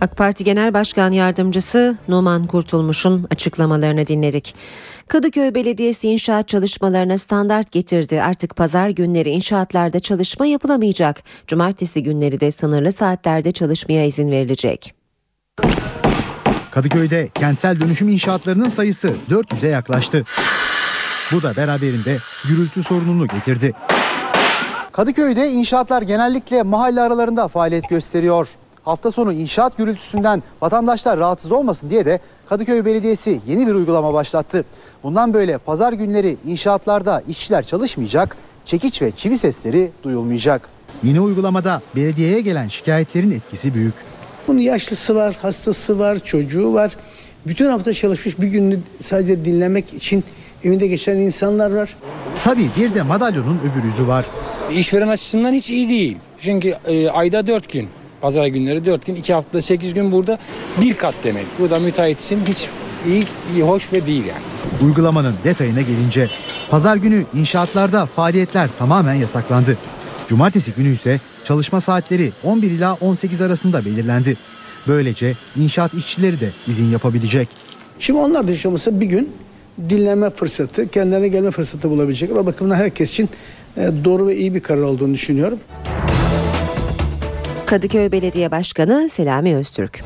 Speaker 2: AK Parti Genel Başkan Yardımcısı Numan Kurtulmuş'un açıklamalarını dinledik. Kadıköy Belediyesi inşaat çalışmalarına standart getirdi. Artık pazar günleri inşaatlarda çalışma yapılamayacak. Cumartesi günleri de sınırlı saatlerde çalışmaya izin verilecek.
Speaker 31: Kadıköy'de kentsel dönüşüm inşaatlarının sayısı 400'e yaklaştı. Bu da beraberinde gürültü sorununu getirdi.
Speaker 32: Kadıköy'de inşaatlar genellikle mahalle aralarında faaliyet gösteriyor. Hafta sonu inşaat gürültüsünden vatandaşlar rahatsız olmasın diye de Kadıköy Belediyesi yeni bir uygulama başlattı. Bundan böyle pazar günleri inşaatlarda işçiler çalışmayacak, çekiç ve çivi sesleri duyulmayacak.
Speaker 31: Yeni uygulamada belediyeye gelen şikayetlerin etkisi büyük.
Speaker 33: Bunun yaşlısı var, hastası var, çocuğu var. Bütün hafta çalışmış bir gününü sadece dinlemek için evinde geçen insanlar var.
Speaker 31: Tabii bir de madalyonun öbür yüzü var.
Speaker 34: İşveren açısından hiç iyi değil. Çünkü e, ayda 4 gün, pazar günleri 4 gün, 2 haftada 8 gün burada bir kat demek. Bu da müteahhit için hiç iyi, iyi, hoş ve değil yani.
Speaker 31: Uygulamanın detayına gelince pazar günü inşaatlarda faaliyetler tamamen yasaklandı. Cumartesi günü ise çalışma saatleri 11 ila 18 arasında belirlendi. Böylece inşaat işçileri de izin yapabilecek.
Speaker 33: Şimdi onlar da hiç olmazsa bir gün dinleme fırsatı, kendilerine gelme fırsatı bulabilecekler. O bakımdan herkes için e, doğru ve iyi bir karar olduğunu düşünüyorum.
Speaker 2: Kadıköy Belediye Başkanı Selami Öztürk.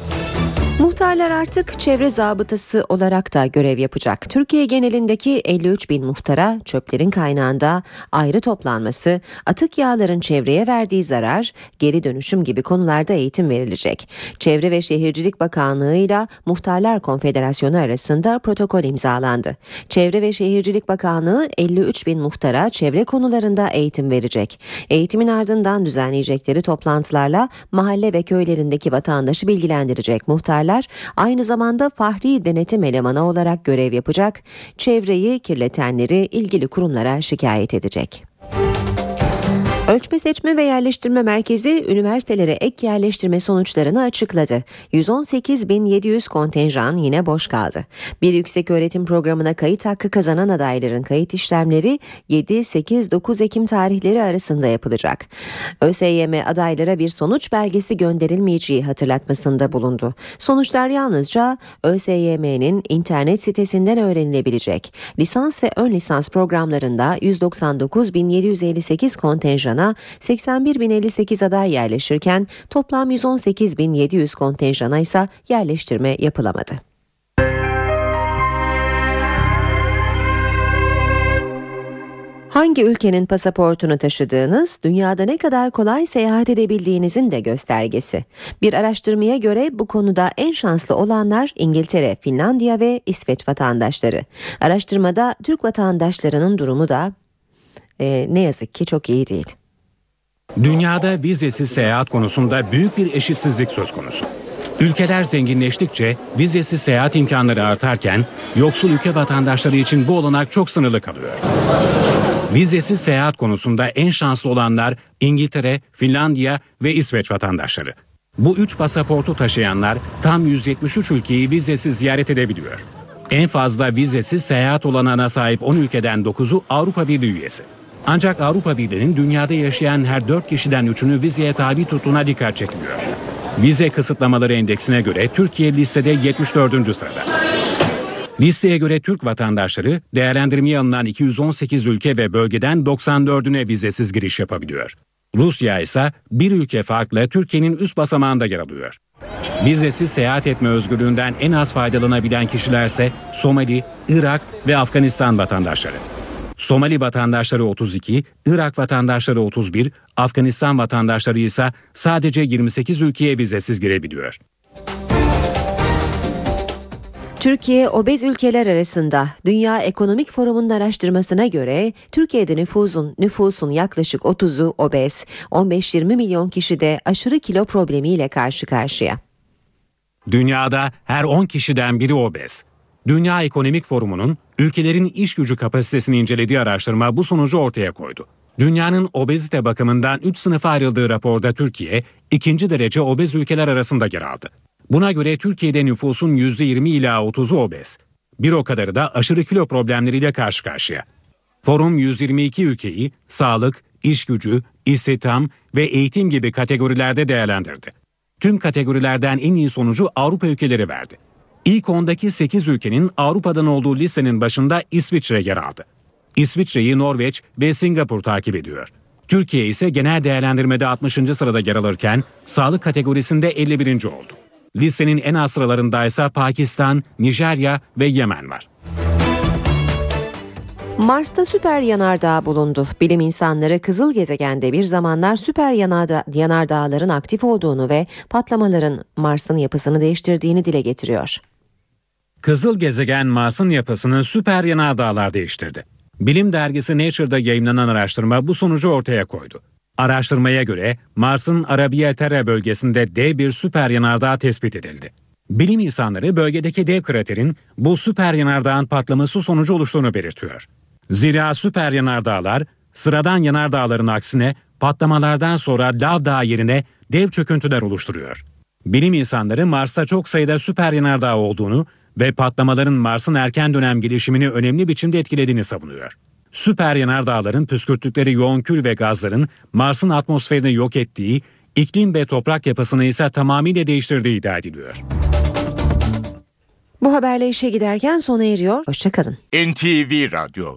Speaker 2: Muhtarlar artık çevre zabıtası olarak da görev yapacak. Türkiye genelindeki 53 bin muhtara çöplerin kaynağında ayrı toplanması, atık yağların çevreye verdiği zarar, geri dönüşüm gibi konularda eğitim verilecek. Çevre ve Şehircilik Bakanlığı ile Muhtarlar Konfederasyonu arasında protokol imzalandı. Çevre ve Şehircilik Bakanlığı 53 bin muhtara çevre konularında eğitim verecek. Eğitimin ardından düzenleyecekleri toplantılarla mahalle ve köylerindeki vatandaşı bilgilendirecek muhtarlar aynı zamanda fahri denetim elemanı olarak görev yapacak, çevreyi kirletenleri ilgili kurumlara şikayet edecek. Ölçme Seçme ve Yerleştirme Merkezi üniversitelere ek yerleştirme sonuçlarını açıkladı. 118.700 kontenjan yine boş kaldı. Bir yüksek öğretim programına kayıt hakkı kazanan adayların kayıt işlemleri 7-8-9 Ekim tarihleri arasında yapılacak. ÖSYM adaylara bir sonuç belgesi gönderilmeyeceği hatırlatmasında bulundu. Sonuçlar yalnızca ÖSYM'nin internet sitesinden öğrenilebilecek. Lisans ve ön lisans programlarında 199.758 kontenjan kontenjana 81.058 aday yerleşirken toplam 118.700 kontenjana ise yerleştirme yapılamadı. Hangi ülkenin pasaportunu taşıdığınız dünyada ne kadar kolay seyahat edebildiğinizin de göstergesi. Bir araştırmaya göre bu konuda en şanslı olanlar İngiltere, Finlandiya ve İsveç vatandaşları. Araştırmada Türk vatandaşlarının durumu da e, ne yazık ki çok iyi değil.
Speaker 6: Dünyada vizesiz seyahat konusunda büyük bir eşitsizlik söz konusu. Ülkeler zenginleştikçe vizesiz seyahat imkanları artarken yoksul ülke vatandaşları için bu olanak çok sınırlı kalıyor. Vizesiz seyahat konusunda en şanslı olanlar İngiltere, Finlandiya ve İsveç vatandaşları. Bu üç pasaportu taşıyanlar tam 173 ülkeyi vizesiz ziyaret edebiliyor. En fazla vizesiz seyahat olanağına sahip 10 ülkeden 9'u Avrupa Birliği üyesi. Ancak Avrupa Birliği'nin dünyada yaşayan her 4 kişiden 3'ünü vizeye tabi tuttuğuna dikkat çekiliyor. Vize kısıtlamaları endeksine göre Türkiye listede 74. sırada. Listeye göre Türk vatandaşları değerlendirmeye alınan 218 ülke ve bölgeden 94'üne vizesiz giriş yapabiliyor. Rusya ise bir ülke farklı Türkiye'nin üst basamağında yer alıyor. Vizesiz seyahat etme özgürlüğünden en az faydalanabilen kişilerse Somali, Irak ve Afganistan vatandaşları. Somali vatandaşları 32, Irak vatandaşları 31, Afganistan vatandaşları ise sadece 28 ülkeye vizesiz girebiliyor.
Speaker 2: Türkiye obez ülkeler arasında Dünya Ekonomik Forumu'nun araştırmasına göre Türkiye'de nüfusun nüfusun yaklaşık 30'u obez, 15-20 milyon kişi de aşırı kilo problemiyle karşı karşıya.
Speaker 6: Dünyada her 10 kişiden biri obez. Dünya Ekonomik Forumu'nun ülkelerin iş gücü kapasitesini incelediği araştırma bu sonucu ortaya koydu. Dünyanın obezite bakımından 3 sınıfa ayrıldığı raporda Türkiye, ikinci derece obez ülkeler arasında yer aldı. Buna göre Türkiye'de nüfusun %20 ila 30'u obez. Bir o kadarı da aşırı kilo problemleriyle karşı karşıya. Forum 122 ülkeyi sağlık, iş gücü, istihdam ve eğitim gibi kategorilerde değerlendirdi. Tüm kategorilerden en iyi sonucu Avrupa ülkeleri verdi. İlk 10'daki 8 ülkenin Avrupa'dan olduğu listenin başında İsviçre yer aldı. İsviçre'yi Norveç ve Singapur takip ediyor. Türkiye ise genel değerlendirmede 60. sırada yer alırken sağlık kategorisinde 51. oldu. Listenin en az sıralarında ise Pakistan, Nijerya ve Yemen var.
Speaker 2: Mars'ta süper yanardağ bulundu. Bilim insanları kızıl gezegende bir zamanlar süper yanarda yanardağların aktif olduğunu ve patlamaların Mars'ın yapısını değiştirdiğini dile getiriyor.
Speaker 6: Kızıl gezegen Mars'ın yapısını süper yanardağlar değiştirdi. Bilim dergisi Nature'da yayınlanan araştırma bu sonucu ortaya koydu. Araştırmaya göre Mars'ın Arabia Terra bölgesinde dev bir süper yanardağ tespit edildi. Bilim insanları bölgedeki dev kraterin bu süper yanardağın patlaması sonucu oluştuğunu belirtiyor. Zira süper yanardağlar sıradan yanardağların aksine patlamalardan sonra lav dağı yerine dev çöküntüler oluşturuyor. Bilim insanları Mars'ta çok sayıda süper yanardağ olduğunu ve patlamaların Mars'ın erken dönem gelişimini önemli biçimde etkilediğini savunuyor. Süper yanardağların püskürttükleri yoğun kül ve gazların Mars'ın atmosferini yok ettiği, iklim ve toprak yapısını ise tamamıyla değiştirdiği iddia ediliyor.
Speaker 2: Bu haberle işe giderken sona eriyor. Hoşçakalın.
Speaker 35: NTV Radyo